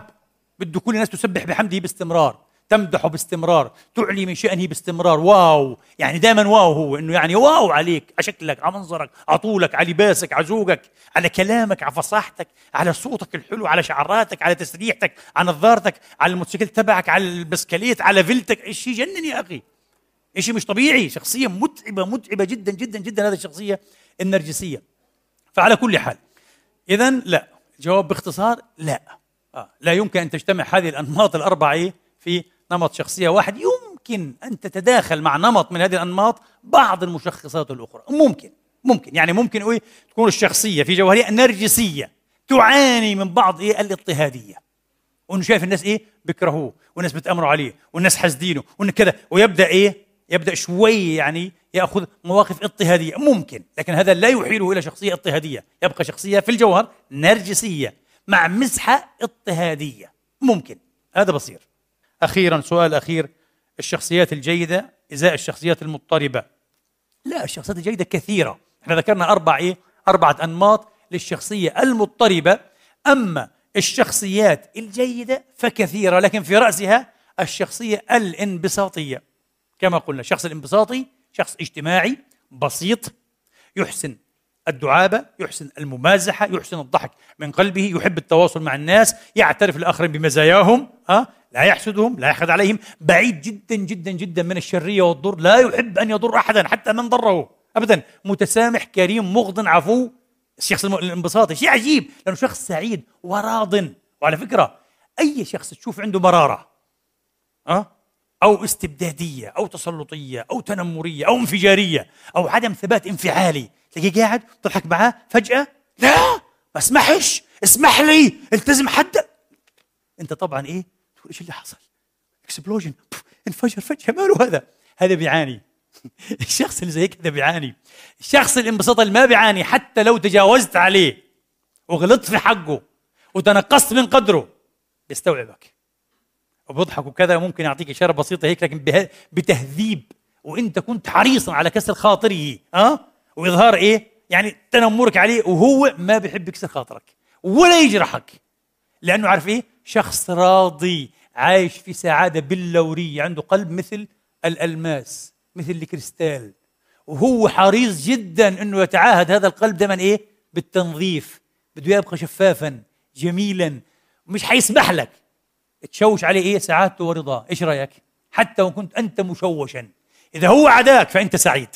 بده كل الناس تسبح بحمده باستمرار. تمدحه باستمرار تعلي من شأنه باستمرار. wow! يعني دائما wow هو إنه يعني wow عليك على شكلك على منظرك على طولك على لباسك على ذوقك على كلامك على فصاحتك على صوتك الحلو على شعراتك على تسريحتك على نظارتك على الموتوسيكل تبعك على البسكليت على فيلتك. شيء جنن يا أخي. شيء مش طبيعي. شخصية متعبة متعبة جدا جدا جدا هذه الشخصية النرجسية. فعلى كل حال اذا لا. جواب باختصار لا. آه. لا يمكن أن تجتمع هذه الأنماط الأربعة؟ في نمط شخصية واحد. يمكن أن تتداخل مع نمط من هذه الأنماط بعض المشخصات الأخرى. ممكن ممكن. يعني ممكن إيه تكون الشخصية في جوهرها نرجسية تعاني من بعض إيه؟ الاضطهادية. وإنه شايف الناس إيه؟ بيكرهوه والناس بتامروا عليه والناس حاسدينه وإن كذا. ويبدأ إيه؟ يبدأ شوي يعني يأخذ مواقف اضطهادية. ممكن لكن هذا لا يحيله إلى شخصية اضطهادية. يبقى شخصية في الجوهر نرجسية مع مسحة اضطهادية. ممكن هذا بصير. أخيرا سؤال أخير. الشخصيات الجيدة إزاء الشخصيات المضطربة؟ لا الشخصيات الجيدة كثيرة. إحنا ذكرنا أربع إيه؟ أربعة أنماط للشخصية المضطربة. أما الشخصيات الجيدة فكثيرة لكن في رأسها الشخصية الانبساطية. كما قلنا الشخص الانبساطي شخص اجتماعي بسيط يحسن. الدعابة يحسن الممازحة يحسن الضحك من قلبه يحب التواصل مع الناس يعترف الآخرين بمزاياهم ها لا يحسدهم لا يحقد عليهم. بعيد جدا جدا جدا من الشرية والضر لا يحب أن يضر احدا حتى من ضره ابدا. متسامح كريم مغض عفو. الشخص الانبساطي شيء عجيب. لأنه شخص سعيد وراض. وعلى فكرة أي شخص تشوف عنده مرارة ها أو استبدادية أو تسلطية أو تنمرية أو انفجارية أو عدم ثبات انفعالي تلاقيه قاعد تضحك معاه فجأة. لا! ما اسمحش! اسمح لي! التزم حد انت طبعا إيه؟ تقول إيش اللي حصل؟ اكسبلوجن انفجر فجأة. ماله هذا؟ هذا بيعاني. الشخص اللي زي كذا بيعاني. الشخص الانبساط اللي ما بيعاني حتى لو تجاوزت عليه وغلطت في حقه وتنقصت من قدره بيستوعبك. وبيضحك وكذا ممكن يعطيك إشارة بسيطة هيك لكن بتهذيب. وإنت كنت حريصا على كسر خاطره ها؟ أه؟ وإظهار إيه؟ يعني تنمرك عليه وهو ما بيحب يكسر خاطرك ولا يجرحك لأنه عارف إيه؟ شخص راضي عايش في سعادة بلوريه عنده قلب مثل الالماس مثل الكريستال وهو حريص جدا إنه يتعاهد هذا القلب دائما إيه؟ بالتنظيف بده يبقى شفافا جميلا مش حيسمح لك. تشوش عليه إيه؟ سعادته ورضاه. إيش رأيك؟ حتى وإن كنت أنت مشوشا. إذا هو عداك فأنت سعيد.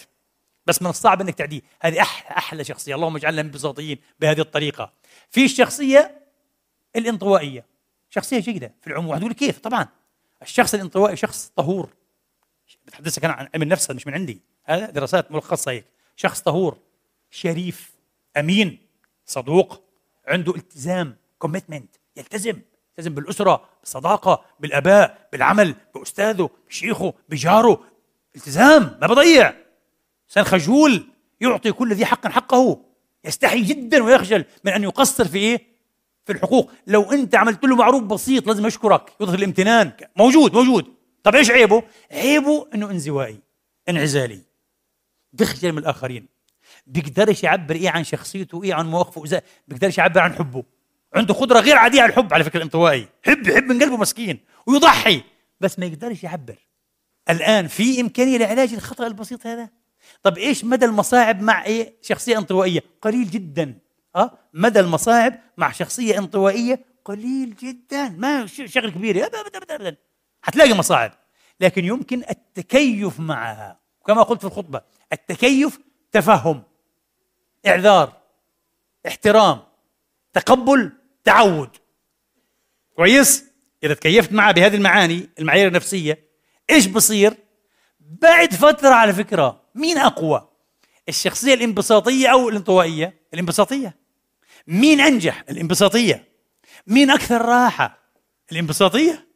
بس من الصعب إنك تعديه. هذه أحلى أحلى شخصية. اللهم اجعلنا انبساطيين بهذه الطريقة. في الشخصية الانطوائية. شخصية جيدة في العموم. واحد يقول كيف؟ طبعا. الشخص الانطوائي شخص طهور. بتحدثك أنا عن علم النفس مش من عندي. هذا دراسات ملخصة هيك. شخص طهور شريف أمين صدوق عنده التزام كوميتمنت يلتزم. يلتزم بالأسرة بالصداقة بالآباء بالعمل بأستاذه بشيخه بجاره. التزام. ما بضيع. انسان خجول يعطي كل ذي حق حقه يستحي جدا ويخجل من أن يقصر في إيه؟ في الحقوق، لو أنت عملت له معروف بسيط لازم يشكرك، يظهر الامتنان، موجود موجود، طب إيش عيبه؟ عيبه إنه انزوائي، انعزالي. بيخجل من الآخرين. بيقدرش يعبر إيه عن شخصيته إيه عن مواقفه إذا بيقدرش يعبر عن حبه. عنده قدرة غير عادية على الحب على فكرة الانطوائي، حب يحب من قلبه مسكين ويضحي بس ما يقدرش يعبر. الآن في إمكانية لعلاج الخطأ البسيط هذا؟ طب إيش مدى المصاعب مع إيه؟ شخصية انطوائية. قليل جدا. آه؟ مدى المصاعب مع شخصية انطوائية؟ قليل جدا. ما شغل كبير. ابدا ابدا ابدا. حتلاقي مصاعب. لكن يمكن التكيف معها. كما قلت في الخطبة التكيف تفهم إعذار احترام تقبل تعود. كويس؟ إذا تكيفت معها بهذه المعاني المعايير النفسية إيش بصير؟ بعد فترة على فكرة مين أقوى؟ الشخصية الانبساطية أو الانطوائية؟ الانبساطية. مين أنجح؟ الانبساطية. مين أكثر راحة؟ الانبساطية.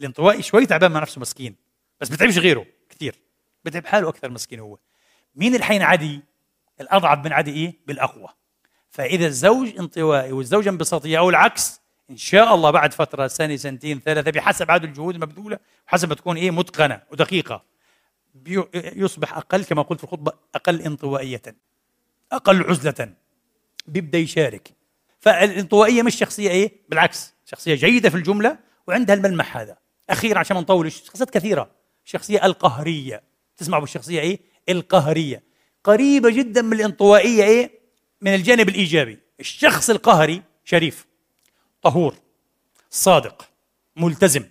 الانطوائي شوي تعبان مع نفسه مسكين بس بتعبش غيره كثير بتعب حاله أكثر مسكين هو. مين الحين عدي الأضعف من عدي إيه؟ بالأقوى. فإذا الزوج انطوائي والزوجة انبساطية أو العكس إن شاء الله بعد فترة سنة سنتين ثلاثة بحسب عدد الجهود المبذولة وحسب ما تكون إيه؟ متقنة ودقيقة. يصبح أقل كما قلت في الخطبة أقل انطوائية أقل عزلة. بيبدأ يشارك. فالانطوائية مش شخصية إيه؟ بالعكس شخصية جيدة في الجملة وعندها الملمح هذا. أخيرا عشان ما نطول شخصيات كثيرة. الشخصية القهرية. تسمعوا بالشخصية إيه؟ القهرية. قريبة جدا من الانطوائية إيه؟ من الجانب الإيجابي. الشخص القهري شريف طهور صادق ملتزم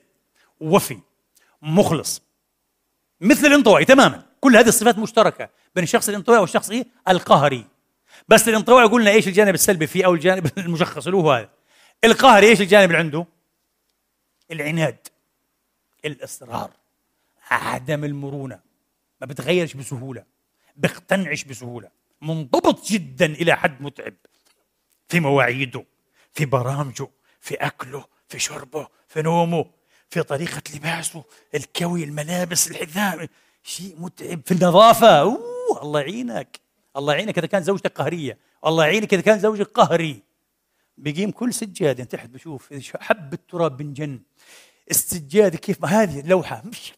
وفي مخلص. مثل الانطوائي تماما. كل هذه الصفات مشتركة بين الشخص الانطوائي والشخص إيه؟ القهري. بس الانطوائي قلنا إيش الجانب السلبي فيه أو الجانب المشخص له هذا؟ القهري إيش الجانب اللي عنده؟ العناد الإصرار عدم المرونة. ما بتغيرش بسهولة بيقتنعش بسهولة. منضبط جدا إلى حد متعب في مواعيده في برامجه في أكله في شربه في نومه. في طريقة لباسه الكوي الملابس الحذاء شيء متعب. في النظافة أوه الله يعينك. الله يعينك. إذا كانت زوجتك قهرية الله يعينك. إذا كان زوجك قهري. بيقيم كل سجاده تحت بشوف حب التراب بنجن السجاده كيف ما هذه اللوحة. مش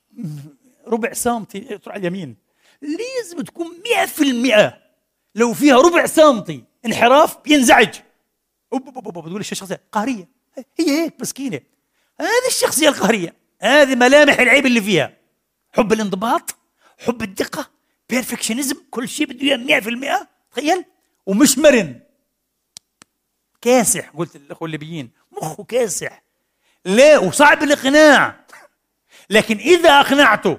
ربع سنتي تروح على اليمين. لازم تكون مئة في المئة. لو فيها ربع سنتي انحراف ينزعج. بتقول الشخصية قهرية. هي هيك مسكينة. هذه الشخصية القهرية هذه ملامح العيب اللي فيها. حب الانضباط حب الدقة بيرفكشنزم كل شيء بده إياه 100% تخيل. ومش مرن. كاسح قلت الإخوة الليبيين. مخه كاسح. ليه وصعب الاقناع. لكن إذا أقنعته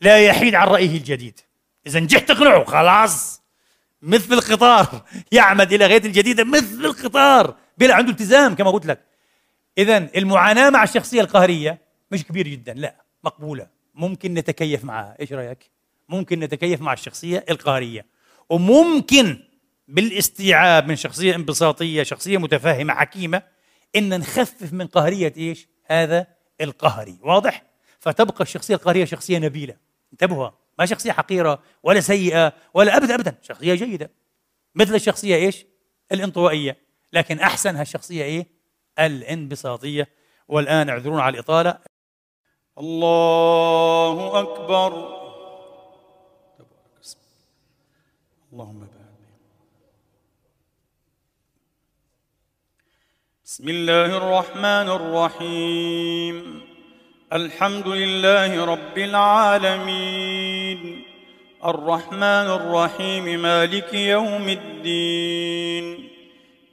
لا يحيد عن رأيه الجديد. إذا نجحت تقنعه خلاص. مثل القطار. يعمد إلى غاية الجديدة مثل القطار. بلا عنده التزام كما قلت لك. اذا المعاناة مع الشخصية القهرية مش كبير جدا لا مقبولة. ممكن نتكيف معها إيش رأيك؟ ممكن نتكيف مع الشخصية القهرية. وممكن بالاستيعاب من شخصية انبساطية شخصية متفاهمه حكيمة إن نخفف من قهرية إيش؟ هذا القهري. واضح؟ فتبقى الشخصية القهرية شخصية نبيلة. انتبهوا ما شخصية حقيرة ولا سيئة ولا ابدا ابدا شخصية جيدة. مثل الشخصية إيش؟ الانطوائية. لكن احسنها الشخصيه إيه؟ الانبساطية والآن اعذرونا على الإطالة. الله أكبر. اللهم بارك. بسم الله الرحمن الرحيم. الحمد لله رب العالمين. الرحمن الرحيم مالك يوم الدين.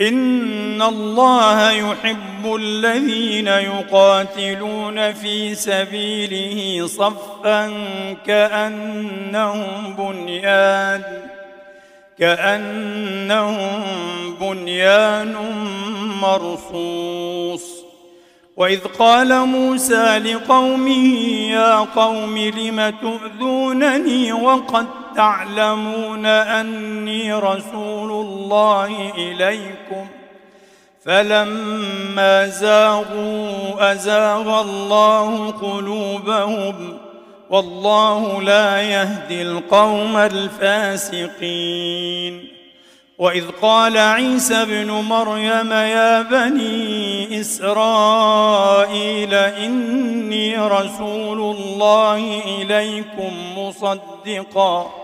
إن الله يحب الذين يقاتلون في سبيله صفا كأنهم بنيان كأنهم بنيان مرصوص. وإذ قال موسى لقومه يا قوم لم تؤذونني وقد تعلمون أني رسول الله إليكم. فلما زاغوا أزاغ الله قلوبهم والله لا يهدي القوم الفاسقين. وإذ قال عيسى ابن مريم يا بني إسرائيل إني رسول الله إليكم مصدقا.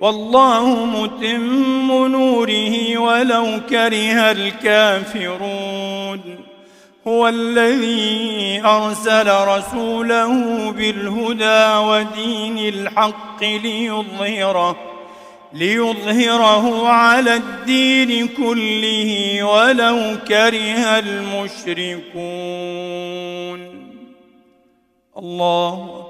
والله متم نوره ولو كره الكافرون. هو الذي أرسل رسوله بالهدى ودين الحق ليظهره ليظهره على الدين كله ولو كره المشركون. الله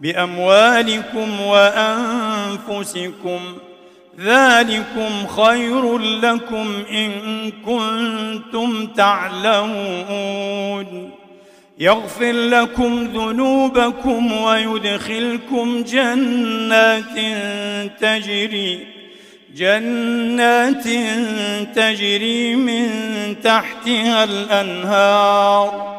بأموالكم وأنفسكم ذلكم خير لكم إن كنتم تعلمون يغفر لكم ذنوبكم ويدخلكم جنات تجري جنات تجري من تحتها الأنهار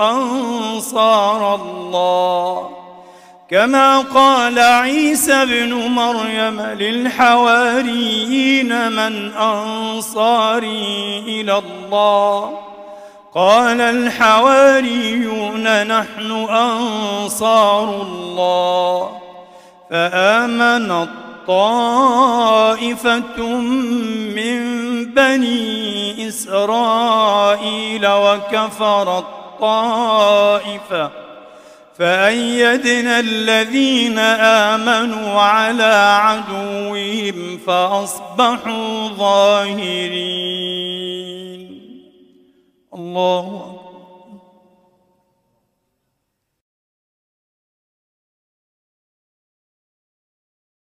أنصار الله. كما قال عيسى ابن مريم للحواريين من أنصاري إلى الله. قال الحواريون نحن أنصار الله. فآمن طائفة من بني إسرائيل وكفرت طائفة فأيدنا الذين آمنوا على عدوهم فأصبحوا ظاهرين. الله أكبر.